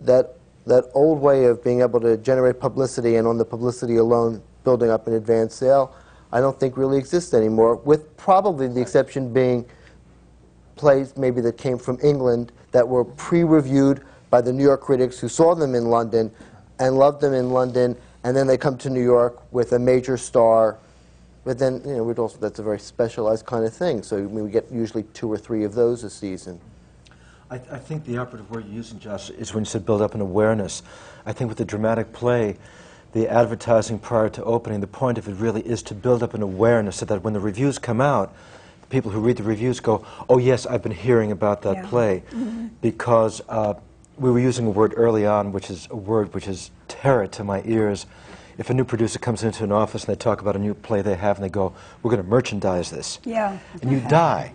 Speaker 10: that that old way of being able to generate publicity and on the publicity alone building up an advance sale, I don't think really exists anymore. With probably the exception being plays maybe that came from England that were pre-reviewed by the New York critics who saw them in London and loved them in London, and then they come to New York with a major star. But then, you know, we'd also, that's a very specialized kind of thing. So I mean, we get usually two or three of those a season.
Speaker 8: I, I think the operative word you're using, Josh, is when you said build up an awareness. I think with the dramatic play, the advertising prior to opening, the point of it really is to build up an awareness so that when the reviews come out, the people who read the reviews go, oh, yes, I've been hearing about that
Speaker 6: Yeah.
Speaker 8: play. Because uh, we were using a word early on, which is a word which is terror to my ears. If a new producer comes into an office and they talk about a new play they have and they go, we're going to merchandise this
Speaker 6: Yeah.
Speaker 8: and you [LAUGHS] die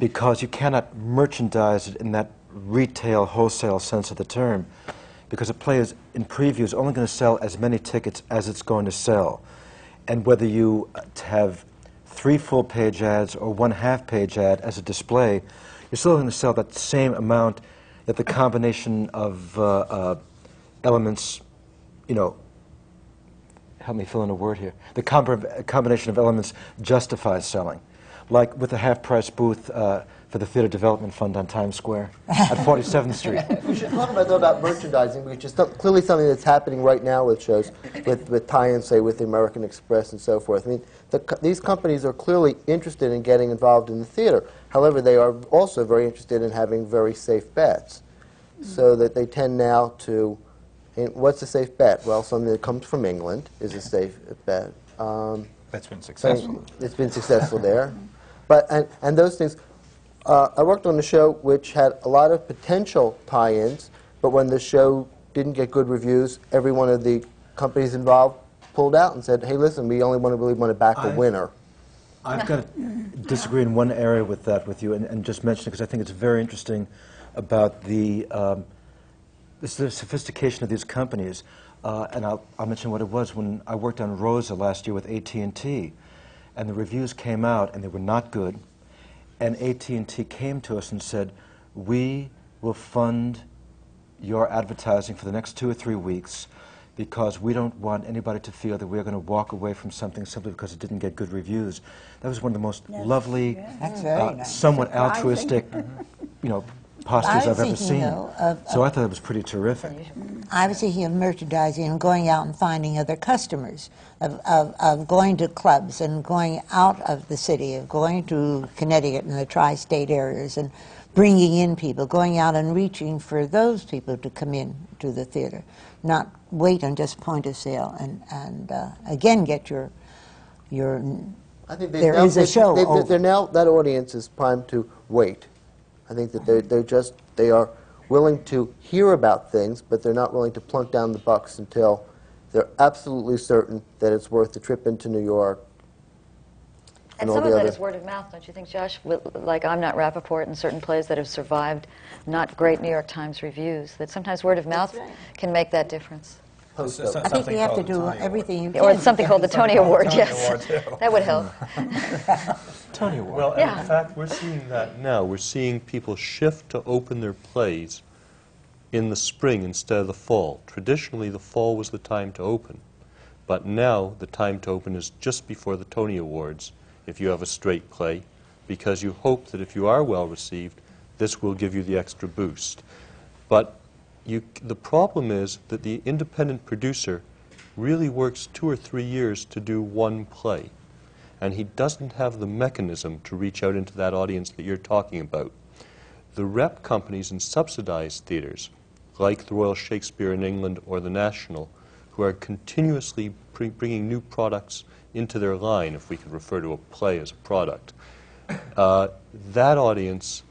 Speaker 8: because you cannot merchandise it in that retail wholesale sense of the term because a play is in preview is only going to sell as many tickets as it's going to sell and whether you have three full page ads or one half page ad as a display you're still going to sell that same amount that the combination of uh, uh, elements you know help me fill in a word here. The com- combination of elements justifies selling. Like with the half price booth uh, for the Theater Development Fund on Times Square at 47th [LAUGHS] Street.
Speaker 10: We should talk about, though, about merchandising, which is clearly something that's happening right now with shows, with, with tie-ins, say, with the American Express and so forth. I mean, the, co- these companies are clearly interested in getting involved in the theater. However, they are also very interested in having very safe bets, so that they tend now to. And what's a safe bet? Well, something that comes from England is a safe bet. Um,
Speaker 9: That's been successful.
Speaker 10: It's been successful there. But, and, and those things, uh, I worked on a show which had a lot of potential tie-ins, but when the show didn't get good reviews, every one of the companies involved pulled out and said, hey, listen, we only want to really want to back a
Speaker 8: I-
Speaker 10: winner.
Speaker 8: I've got to disagree in one area with that with you and, and just mention it because I think it's very interesting about the, um, the sophistication of these companies. Uh, and I'll, I'll mention what it was when I worked on Rosa last year with AT&T, and the reviews came out and they were not good. And AT&T came to us and said, "We will fund your advertising for the next two or three weeks because we don't want anybody to feel that we're going to walk away from something simply because it didn't get good reviews. That was one of the most lovely,
Speaker 3: That's very
Speaker 8: uh,
Speaker 3: nice.
Speaker 8: somewhat
Speaker 6: Surprising.
Speaker 8: altruistic, [LAUGHS] you know, postures
Speaker 3: I
Speaker 8: I've ever seen.
Speaker 3: though, of-
Speaker 8: so I thought it was pretty terrific.
Speaker 3: I was thinking of merchandising and going out and finding other customers, of, of, of going to clubs and going out of the city, of going to Connecticut and the tri state areas and bringing in people, going out and reaching for those people to come in to the theater, not wait on just point of sale and, and uh, again get your, your
Speaker 10: I think they've
Speaker 3: There
Speaker 10: now,
Speaker 3: is a
Speaker 10: they've-
Speaker 3: show
Speaker 10: they've-
Speaker 3: over.
Speaker 10: they're now, that audience is primed to wait. I think that they're, they're just, they are willing to hear about things, but they're not willing to plunk down the bucks until they're absolutely certain that it's worth the trip into New York.
Speaker 4: And
Speaker 10: all
Speaker 4: some of that
Speaker 10: other-
Speaker 4: is word of mouth, don't you think, Josh? Like I'm Not Rappaport and certain plays that have survived not great New York Times reviews, that sometimes word of mouth can make that difference.
Speaker 10: Post
Speaker 9: So- so-
Speaker 3: I think we have to do everything you can.
Speaker 4: Or something called the Tony Award,
Speaker 9: Tony
Speaker 4: yes.
Speaker 9: Award.
Speaker 4: That would help. [LAUGHS]
Speaker 7: Tony Award. Well,
Speaker 4: Yeah.
Speaker 7: in fact, we're seeing that now. We're seeing people shift to open their plays in the spring instead of the fall. Traditionally, the fall was the time to open, but now the time to open is just before the Tony Awards if you have a straight play, because you hope that if you are well received, this will give you the extra boost. But you, the problem is that the independent producer really works two or three years to do one play and he doesn't have the mechanism to reach out into that audience that you're talking about. The rep companies and subsidized theaters, like the Royal Shakespeare in England or the National, who are continuously bringing new products into their line, if we could refer to a play as a product, uh, that audience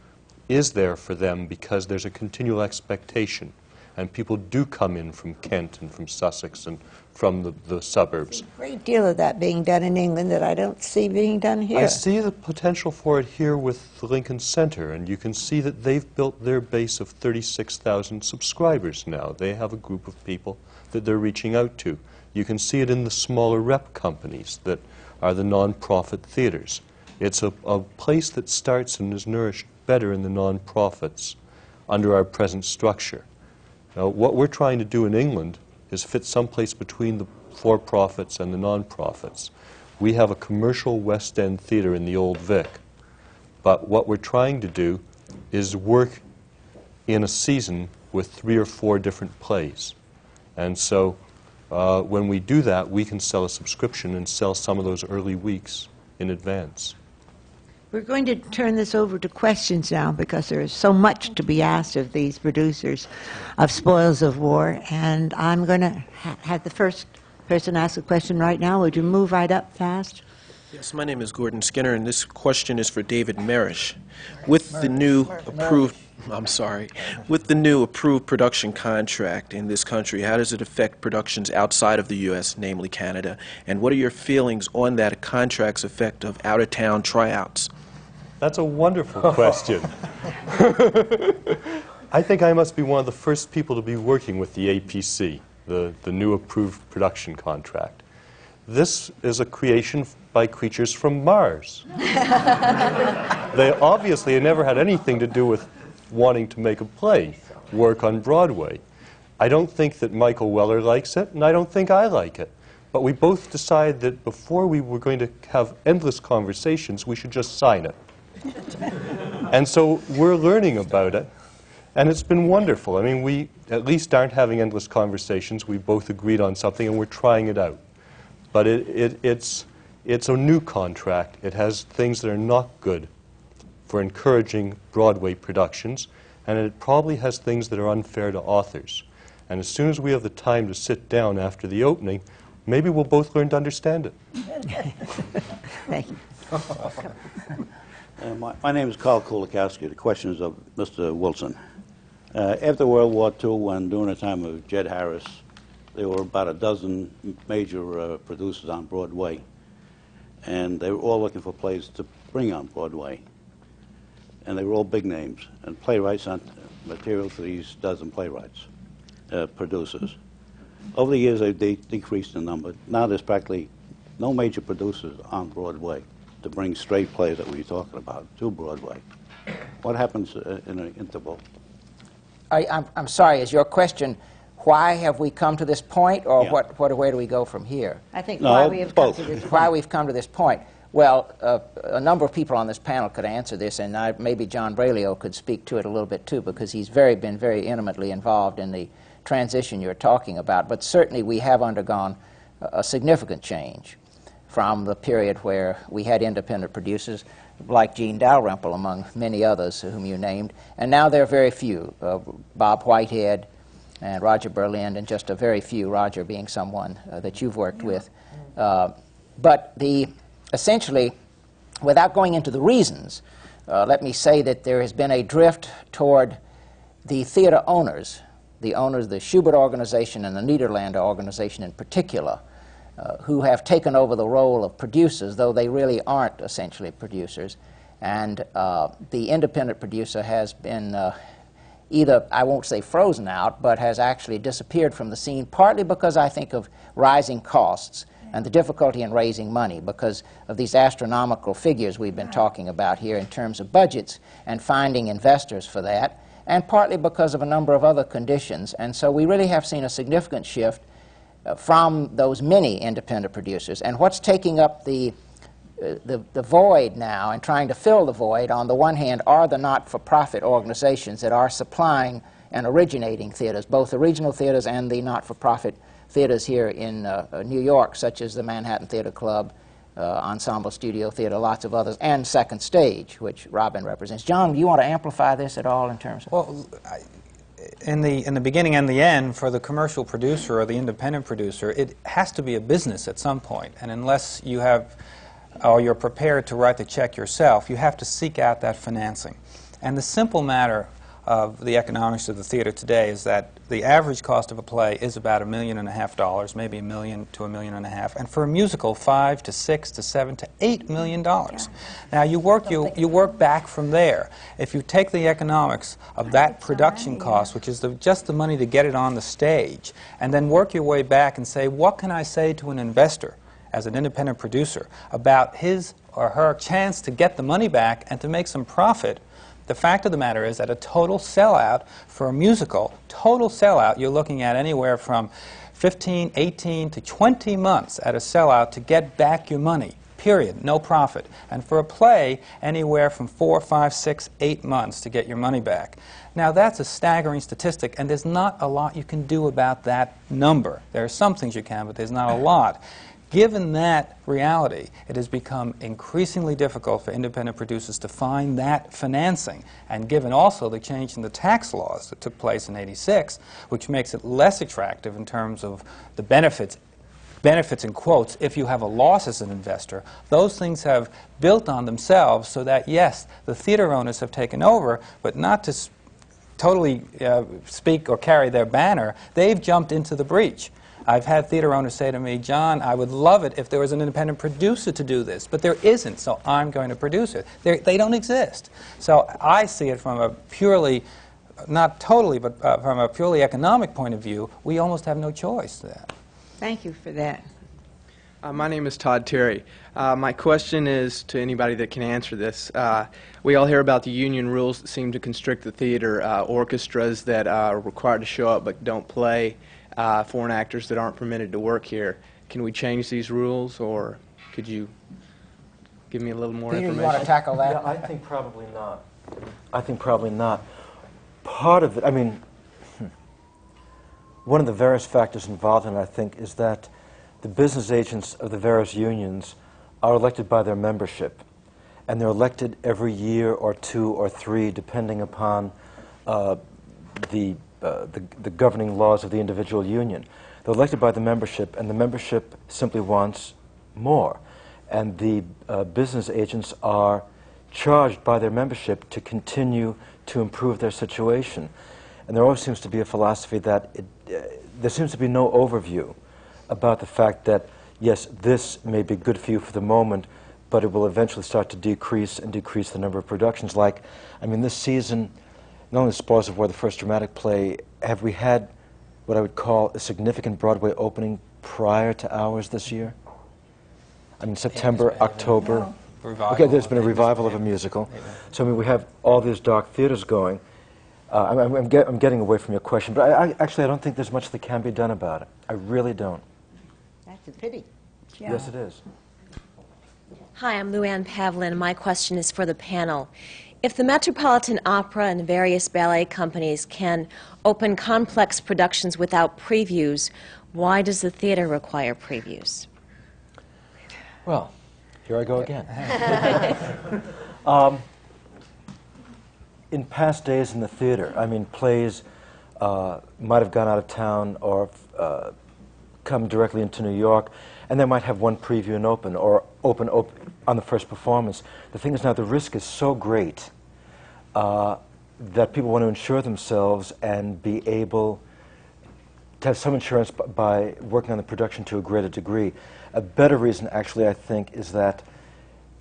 Speaker 7: is there for them because there's a continual expectation. And people do come in from Kent and from Sussex and from the, the suburbs.
Speaker 3: great deal of that being done in England that I don't see being done here.
Speaker 7: I see the potential for it here with the Lincoln Center, and you can see that they've built their base of 36,000 subscribers now. They have a group of people that they're reaching out to. You can see it in the smaller rep companies that are the non-profit theaters. It's a, a place that starts and is nourished better in the non-profits under our present structure. Now, what we're trying to do in England is fit someplace between the for-profits and the non-profits. We have a commercial West End theater in the Old Vic, but what we're trying to do is work in a season with three or four different plays. And so uh, when we do that, we can sell a subscription and sell some of those early weeks in advance.
Speaker 3: We're going to turn this over to questions now because there is so much to be asked of these producers of spoils of war. And I'm going to ha- have the first person ask a question right now. Would you move right up fast?
Speaker 11: Yes, my name is Gordon Skinner, and this question is for David Mirvish. With the new approved, I'm sorry, with the new approved production contract in this country, how does it affect productions outside of the U.S., namely Canada? And what are your feelings on that contract's effect of out-of-town tryouts?
Speaker 7: That's a wonderful oh. question. [LAUGHS] I think I must be one of the first people to be working with the APC, the, the new approved production contract. This is a creation by creatures from Mars. [LAUGHS] they obviously never had anything to do with wanting to make a play, work on Broadway. I don't think that Michael Weller likes it, and I don't think I like it. But we both decided that before we were going to have endless conversations, we should just sign it. [LAUGHS] and so we're learning about it, and it's been wonderful. I mean, we at least aren't having endless conversations. We've both agreed on something, and we're trying it out. But it, it, it's, it's a new contract. It has things that are not good for encouraging Broadway productions, and it probably has things that are unfair to authors. And as soon as we have the time to sit down after the opening, maybe we'll both learn to understand it. [LAUGHS]
Speaker 3: Thank you. [LAUGHS]
Speaker 12: Uh, my, my name is Carl Kulikowski. The question is of Mr. Wilson. Uh, after World War II when during the time of Jed Harris, there were about a dozen major uh, producers on Broadway, and they were all looking for plays to bring on Broadway. And they were all big names, and playwrights sent material to these dozen playwrights, uh, producers. Over the years, they've de- decreased in number. Now there's practically no major producers on Broadway to bring straight plays that we were talking about to Broadway. What happens uh, in an interval?
Speaker 5: I, I'm, I'm sorry, is your question why have we come to this point, or
Speaker 12: Yeah.
Speaker 5: what, what, where do we go from here?
Speaker 3: I think
Speaker 12: No,
Speaker 3: why we have come to this [LAUGHS]
Speaker 5: Why we've come to this point? Well, uh, a number of people on this panel could answer this, and I, maybe John Breglio could speak to it a little bit too, because he's very been very intimately involved in the transition you're talking about. But certainly, we have undergone a, a significant change from the period where we had independent producers like Jean Dalrymple, among many others whom you named, and now there are very few. Uh, Bob Whitehead and Roger Berlind, and just a very few, Roger being someone uh, that you've worked with. Uh, but the essentially, without going into the reasons, uh, let me say that there has been a drift toward the theater owners, the owners of the Shubert organization and the Nederlander organization in particular, uh, who have taken over the role of producers, though they really aren't essentially producers. And uh, the independent producer has been uh, either, I won't say frozen out, but has actually disappeared from the scene, partly because I think of rising costs and the difficulty in raising money because of these astronomical figures we've been talking about here in terms of budgets and finding investors for that, and partly because of a number of other conditions. And so we really have seen a significant shift from those many independent producers. And what's taking up the uh, the, the void now and trying to fill the void, on the one hand, are the not for profit organizations that are supplying and originating theaters, both the regional theaters and the not for profit theaters here in uh, uh, New York, such as the Manhattan Theater Club, uh, Ensemble Studio Theater, lots of others, and Second Stage, which Robyn represents. John, do you want to amplify this at all in terms of?
Speaker 9: Well, I, in the in the beginning and the end, for the commercial producer or the independent producer, it has to be a business at some point. And unless you have, or you're prepared to write the check yourself, you have to seek out that financing. And the simple matter of the economics of the theater today is that the average cost of a play is about a million and a half dollars, maybe a million to a million and a half, and for a musical, five to six to seven to eight million dollars. Now you work you you work back from there. If you take the economics of that production cost, which is the, just the money to get it on the stage, and then work your way back and say, what can I say to an investor? as an independent producer about his or her chance to get the money back and to make some profit, the fact of the matter is that a total sellout for a musical, total sellout, you're looking at anywhere from 15, 18 to 20 months at a sellout to get back your money, period, no profit. And for a play, anywhere from four, five, six, eight months to get your money back. Now, that's a staggering statistic, and there's not a lot you can do about that number. There are some things you can, but there's not a lot. Given that reality, it has become increasingly difficult for independent producers to find that financing. And given also the change in the tax laws that took place in 86, which makes it less attractive in terms of the benefits benefits in quotes if you have a loss as an investor. Those things have built on themselves so that, yes, the theater owners have taken over, but not to totally uh, speak or carry their banner, they've jumped into the breach. I've had theater owners say to me, John, I would love it if there was an independent producer to do this, but there isn't, so I'm going to produce it. They're, they don't exist. So I see it from a purely, not totally, but uh, from a purely economic point of view, we almost have no choice to that.
Speaker 3: Thank you for that.
Speaker 13: Uh, my name is Todd Terry. Uh, my question is to anybody that can answer this. Uh, we all hear about the union rules that seem to constrict the theater, uh, orchestras that are required to show up but don't play, uh, foreign actors that aren't permitted to work here. Can we change these rules, or could you give me a little more
Speaker 5: Peter, you
Speaker 13: information?
Speaker 5: want to tackle that?
Speaker 8: Yeah, I think probably not. I think probably not. Part of it, I mean, hmm, one of the various factors involved in it, I think, is that the business agents of the various unions are elected by their membership. And they're elected every year or two or three, depending upon uh, the, the, the governing laws of the individual union. They're elected by the membership, and the membership simply wants more. And the uh, business agents are charged by their membership to continue to improve their situation. And there always seems to be a philosophy that it, uh, there seems to be no overview about the fact that, yes, this may be good for you for the moment, but it will eventually start to decrease and decrease the number of productions. Like, I mean, this season, not only Spoils of War, the first dramatic play, have we had what I would call a significant Broadway opening prior to ours this year? I mean, September, October.
Speaker 9: Revival
Speaker 8: Okay, there's been a
Speaker 9: the
Speaker 8: revival of a musical. So, I mean, we have all these dark theaters going. Uh, I'm, I'm, I'm, get, I'm getting away from your question, but I, I, actually, I don't think there's much that can be done about it. I really don't.
Speaker 3: That's a pity.
Speaker 8: Yes, it is.
Speaker 14: Hi, I'm Luann Pavlin. and My question is for the panel. If the Metropolitan Opera and various ballet companies can open complex productions without previews, why does the theater require previews?
Speaker 8: Well, here I go again. [LAUGHS] um, in past days in the theater, I mean, plays uh, might have gone out of town or uh, come directly into New York, and they might have one preview and open, or open op- on the first performance. The thing is now, the risk is so great uh, that people want to insure themselves and be able to have some insurance b- by working on the production to a greater degree. A better reason, actually, I think, is that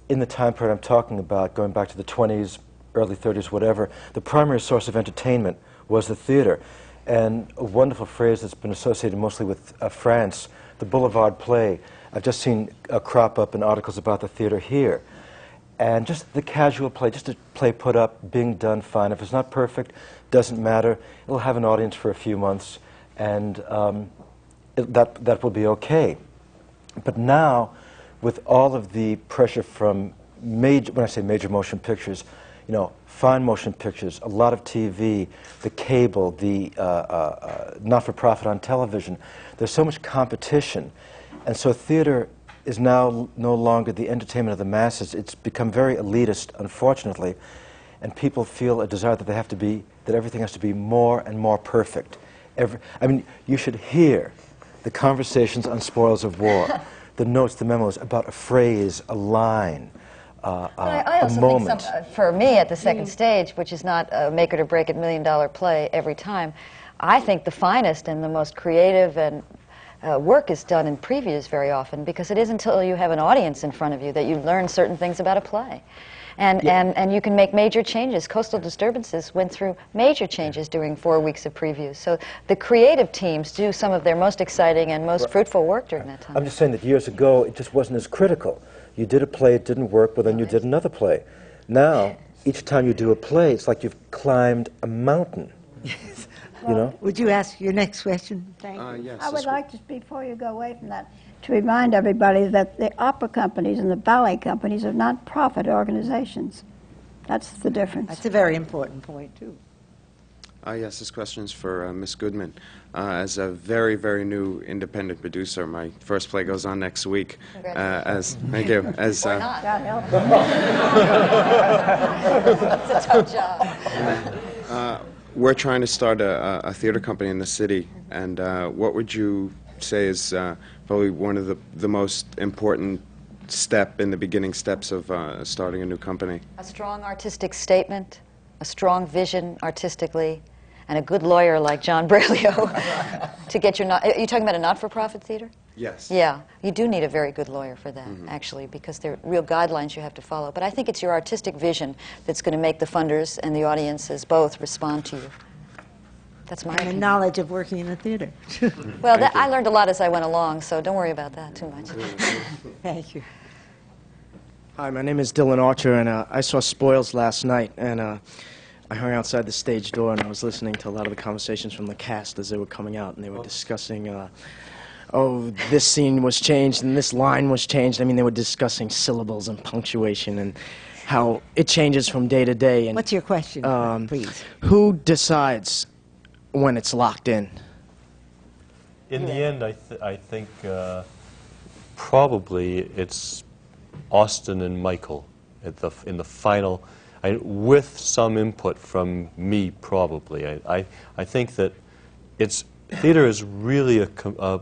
Speaker 8: in the time period I'm talking about, going back to the 20s, early 30s, whatever, the primary source of entertainment was the theater. And a wonderful phrase that's been associated mostly with uh, France, the boulevard play. I've just seen uh, crop up in articles about the theater here. And just the casual play, just a play put up, being done fine. If it's not perfect, doesn't matter. It'll have an audience for a few months, and um, it, that, that will be okay. But now, with all of the pressure from major, when I say major motion pictures, you know, fine motion pictures, a lot of TV, the cable, the uh, uh, uh, not-for-profit on television, there's so much competition. And so theater is now no longer the entertainment of the masses. It's become very elitist, unfortunately, and people feel a desire that they have to be, that everything has to be more and more perfect. Every, I mean, you should hear the conversations on spoils of war, [LAUGHS] the notes, the memos about a phrase, a line, uh,
Speaker 4: But I,
Speaker 8: uh,
Speaker 4: I
Speaker 8: a moment.
Speaker 4: think some, uh, for me at the second stage, which is not a make it or break it million dollar play every time, I think the finest and the most creative and uh, work is done in previews very often because it isn't until you have an audience in front of you that you learn certain things about a play. And, and, and you can make major changes. Coastal Disturbances went through major changes during four weeks of previews. So the creative teams do some of their most exciting and most fruitful work during that time.
Speaker 8: I'm just saying that years ago, it just wasn't as critical. You did a play, it didn't work, but then you did another play. Now, each time you do a play, it's like you've climbed a mountain. [LAUGHS] you know?
Speaker 3: Would you ask your next question?
Speaker 6: Thank
Speaker 13: Uh,
Speaker 6: you.
Speaker 13: yes,
Speaker 6: I would like to, before you go away from that, to remind everybody that the opera companies and the ballet companies are not profit organizations. That's the difference.
Speaker 3: That's a very important point, too.
Speaker 15: Uh, yes, this question is for uh, Ms. Goodman. Uh, as a very, very new independent producer, my first play goes on next week. Uh, as thank you. As
Speaker 4: Or
Speaker 15: uh,
Speaker 4: not.
Speaker 6: God help [LAUGHS]
Speaker 4: It's a tough job. [LAUGHS]
Speaker 15: we're trying to start a, a theater company in the city, and uh, what would you say is uh, probably one of the, the most important step in the beginning steps of uh, starting a new company?
Speaker 4: A strong artistic statement, a strong vision artistically, and a good lawyer like John Breglio [LAUGHS] to get your. Are you talking about a not-for-profit theater?
Speaker 15: Yes.
Speaker 4: Yeah, you do need a very good lawyer for that,
Speaker 15: Mm-hmm.
Speaker 4: actually, because there are real guidelines you have to follow. But I think it's your artistic vision that's going to make the funders and the audiences both respond to you. That's my
Speaker 3: And the
Speaker 4: opinion.
Speaker 3: knowledge of working in a theater. [LAUGHS]
Speaker 4: Well, that, I learned a lot as I went along, so don't worry about that too much. [LAUGHS]
Speaker 3: Thank you.
Speaker 16: Hi, my name is Dylan Archer, and uh, I saw Spoils last night, and uh, I hung outside the stage door, and I was listening to a lot of the conversations from the cast as they were coming out, and they were discussing, uh, oh, this scene was changed and this line was changed. I mean, they were discussing syllables and punctuation and how it changes from day to day. And
Speaker 3: What's your question,
Speaker 16: um,
Speaker 3: please?
Speaker 16: who decides when it's locked in?
Speaker 7: In the end, I, th- I think uh, probably it's Austin and Michael at the, f- in the final, I, with some input from me probably. I, I, I think that it's, theater is really a, com- uh,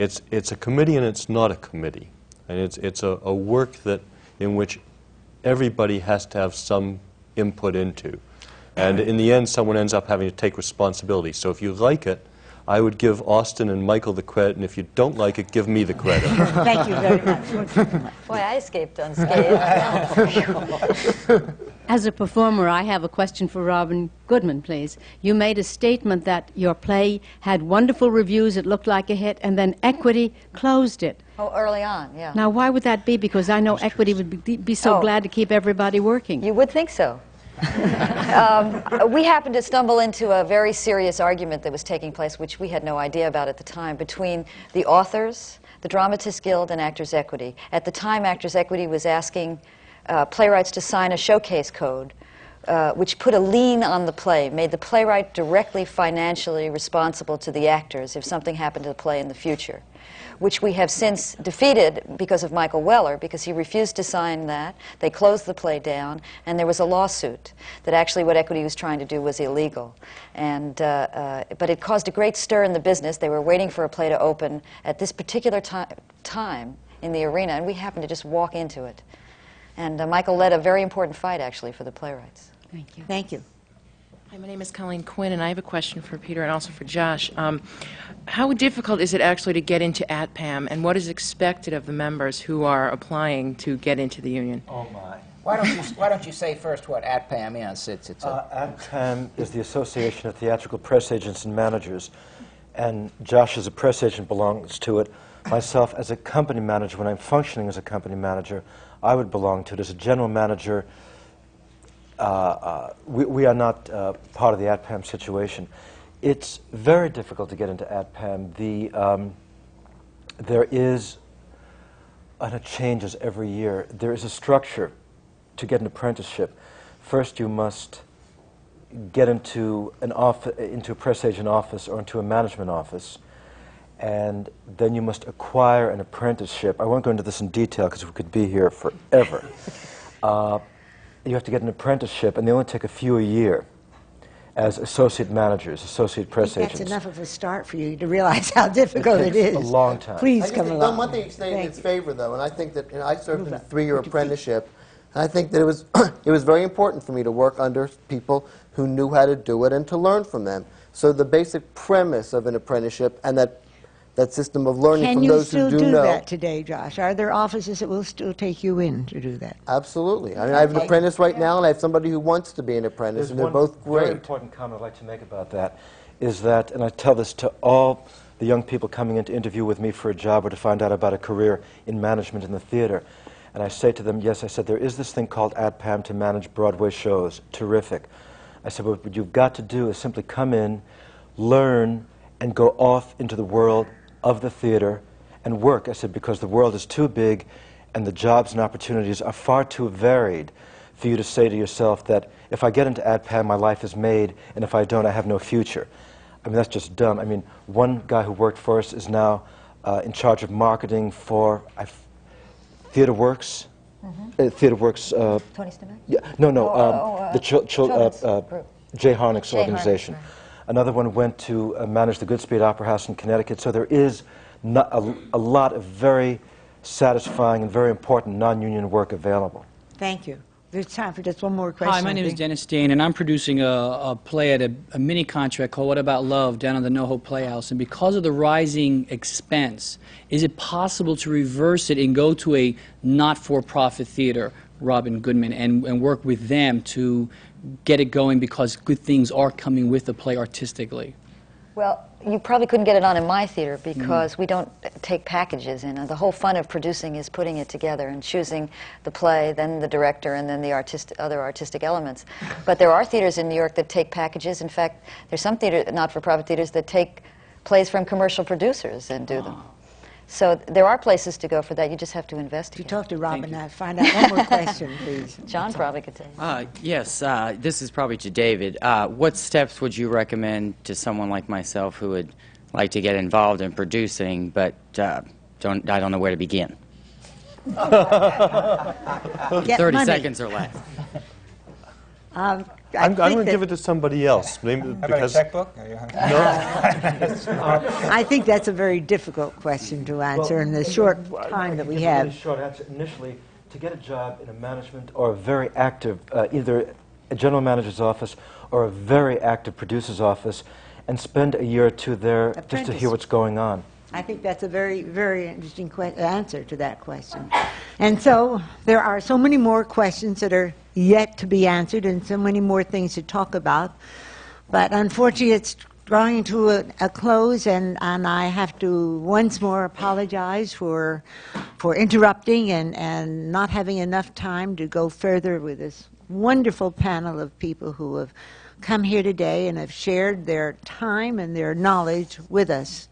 Speaker 7: it's, it's a committee and it's not a committee. And it's, it's a, a work that, in which everybody has to have some input into. And in the end, someone ends up having to take responsibility. So if you like it, I would give Austin and Michael the credit, and if you don't like it, give me the credit.
Speaker 3: Thank you very much.
Speaker 4: Boy, I escaped unscathed.
Speaker 17: As a performer, I have a question for Robyn Goodman, please. You made a statement that your play had wonderful reviews, it looked like a hit, and then Equity closed it.
Speaker 4: oh, early on, yeah.
Speaker 17: Now, why would that be? Because I know Equity would be, be so
Speaker 4: Oh.
Speaker 17: glad to keep everybody working.
Speaker 4: You would think so. [LAUGHS] um, we happened to stumble into a very serious argument that was taking place, which we had no idea about at the time, between the authors, the Dramatists Guild, and Actors Equity. At the time, Actors Equity was asking uh, playwrights to sign a showcase code. Uh, which put a lien on the play, made the playwright directly financially responsible to the actors if something happened to the play in the future which we have since defeated because of Michael Weller, because he refused to sign that. They closed the play down, and there was a lawsuit that actually what Equity was trying to do was illegal. And, uh, uh, but it caused a great stir in the business. They were waiting for a play to open at this particular ti- time in the arena, and we happened to just walk into it. And uh, Michael led a very important fight, actually, for the playwrights.
Speaker 17: Thank you.
Speaker 3: Thank you.
Speaker 18: Hi, my name is Colleen Quinn, and I have a question for Peter and also for Josh. Um, how difficult is it actually to get into ATPAM, and what is expected of the members who are applying to get into the union?
Speaker 5: Oh, my. Why don't you, why don't you say first what ATPAM is? It's, it's a,
Speaker 8: Uh, ATPAM is the Association of Theatrical Press Agents and Managers, and Josh, as a press agent, belongs to it. Myself, as a company manager, when I'm functioning as a company manager, I would belong to it. As a general manager, uh, uh, we, we are not uh, part of the ATPAM situation. It's very difficult to get into ATPAM. The, um, there is, and it changes every year, there is a structure to get an apprenticeship. First, you must get into an off- into a press agent office or into a management office, and then you must acquire an apprenticeship. I won't go into this in detail because we could be here forever. [LAUGHS] uh, you have to get an apprenticeship, and they only take a few a year as associate managers, associate press
Speaker 3: think that's
Speaker 8: agents.
Speaker 3: enough of a start for you to realize how difficult it is.
Speaker 8: it takes
Speaker 3: is.
Speaker 8: a long time.
Speaker 3: Please
Speaker 10: I
Speaker 3: come
Speaker 10: think
Speaker 3: along.
Speaker 10: One thing staying in its favor, though, and I think that you know, I served in a three-year apprenticeship, and I think that it was [CLEARS THROAT] it was very important for me to work under people who knew how to do it and to learn from them. So the basic premise of an apprenticeship and that that system of learning
Speaker 3: Can
Speaker 10: from
Speaker 3: you
Speaker 10: those
Speaker 3: still
Speaker 10: who do,
Speaker 3: do
Speaker 10: know.
Speaker 3: that today, Josh? Are there offices that will still take you in to do that?
Speaker 10: Absolutely. I mean, I have an apprentice right now, and I have somebody who wants to be an apprentice,
Speaker 8: There's
Speaker 10: and they're both great.
Speaker 8: one very important comment I'd like to make about that is that, and I tell this to all the young people coming in to interview with me for a job or to find out about a career in management in the theater. And I say to them, yes, I said, there is this thing called ATPAM to manage Broadway shows. Terrific. I said, but what you've got to do is simply come in, learn, and go off into the world of the theater and work. I said, because the world is too big and the jobs and opportunities are far too varied for you to say to yourself that if I get into ATPAM, my life is made, and if I don't, I have no future. I mean, that's just dumb. I mean, one guy who worked for us is now uh, in charge of marketing for I f- Theater Works. Uh, Theater Works. Uh,
Speaker 4: Tony Stimac?
Speaker 8: yeah, no, no,
Speaker 4: Oh,
Speaker 8: um,
Speaker 4: oh, uh,
Speaker 8: the
Speaker 4: children's
Speaker 8: uh, uh. Jay Harnick's
Speaker 4: Harnick,
Speaker 8: organization.
Speaker 4: right.
Speaker 8: Another one went to uh, manage the Goodspeed Opera House in Connecticut. So there is no, a, a lot of very satisfying and very important non-union work available.
Speaker 3: Thank you. There's time for just one more question.
Speaker 19: Hi, my name is. Dennis Dean, and I'm producing a, a play at a, a mini contract called What About Love down at the NoHo Playhouse. And because of the rising expense, is it possible to reverse it and go to a not for profit theater, Robyn Goodman, and, and work with them to get it going because good things are coming with the play artistically?
Speaker 4: Well, you probably couldn't get it on in my theater mm-hmm. because we don't take packages in. The whole fun of producing is putting it together and choosing the play, then the director, and then the artist, other artistic elements. [LAUGHS] But there are theaters in New York that take packages. In fact, there's some theater, not-for-profit theaters that take plays from commercial producers and do them. Oh. So there are places to go for that. You just have to investigate.
Speaker 3: You talk to Robyn now. Find out one more question, [LAUGHS] please.
Speaker 4: John probably could tell you.
Speaker 20: Uh, yes, uh, this is probably to David. Uh, what steps would you recommend to someone like myself who would like to get involved in producing, but uh, don't, I don't know where to begin? [LAUGHS] 30
Speaker 3: money.
Speaker 20: seconds or less.
Speaker 3: Um, I
Speaker 7: I'm, I'm going to give it to somebody else. Maybe
Speaker 9: How about a
Speaker 7: because
Speaker 9: checkbook? [LAUGHS]
Speaker 3: I think that's a very difficult question to answer in the short time that we
Speaker 8: Give a
Speaker 3: have.
Speaker 8: short answer. Initially, to get a job in a management or a very active, uh, either a general manager's office or a very active producer's office, and spend a year or two there just to hear what's going on.
Speaker 3: I think that's a very, very interesting que- answer to that question. And so there are so many more questions that are yet to be answered and so many more things to talk about. But unfortunately, it's drawing to a, a close, and, and I have to once more apologize for, for interrupting and, and not having enough time to go further with this wonderful panel of people who have come here today and have shared their time and their knowledge with us.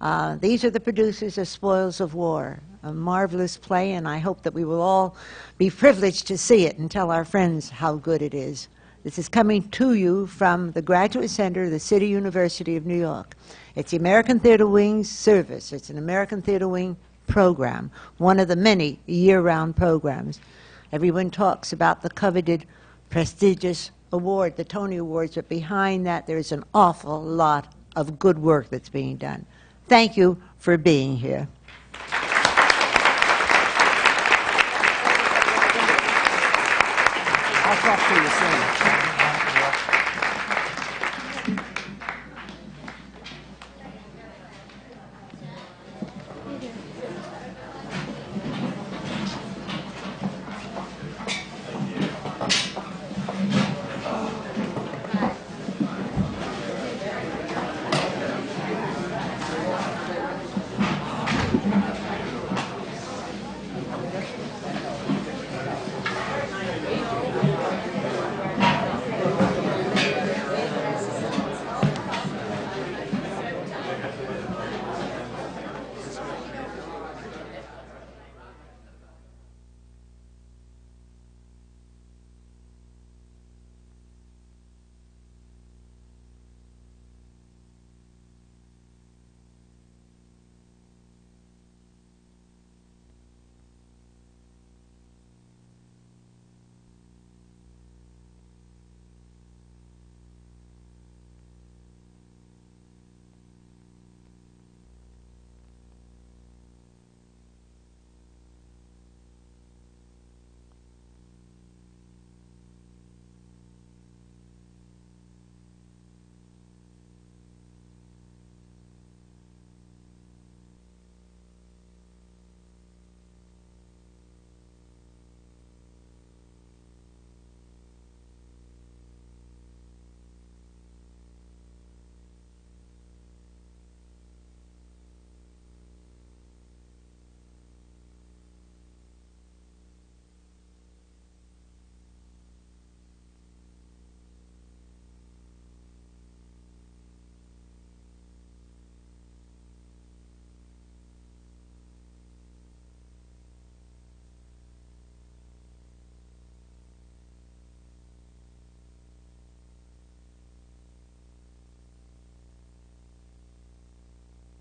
Speaker 3: Uh, these are the producers of Spoils of War, a marvelous play, and I hope that we will all be privileged to see it and tell our friends how good it is. This is coming to you from the Graduate Center of the City University of New York. It's the American Theater Wing's service. It's an American Theater Wing program, one of the many year round programs. Everyone talks about the coveted, prestigious award, the Tony Awards, but behind that, there's an awful lot of good work that's being done. Thank you for being here. I'll talk to you soon.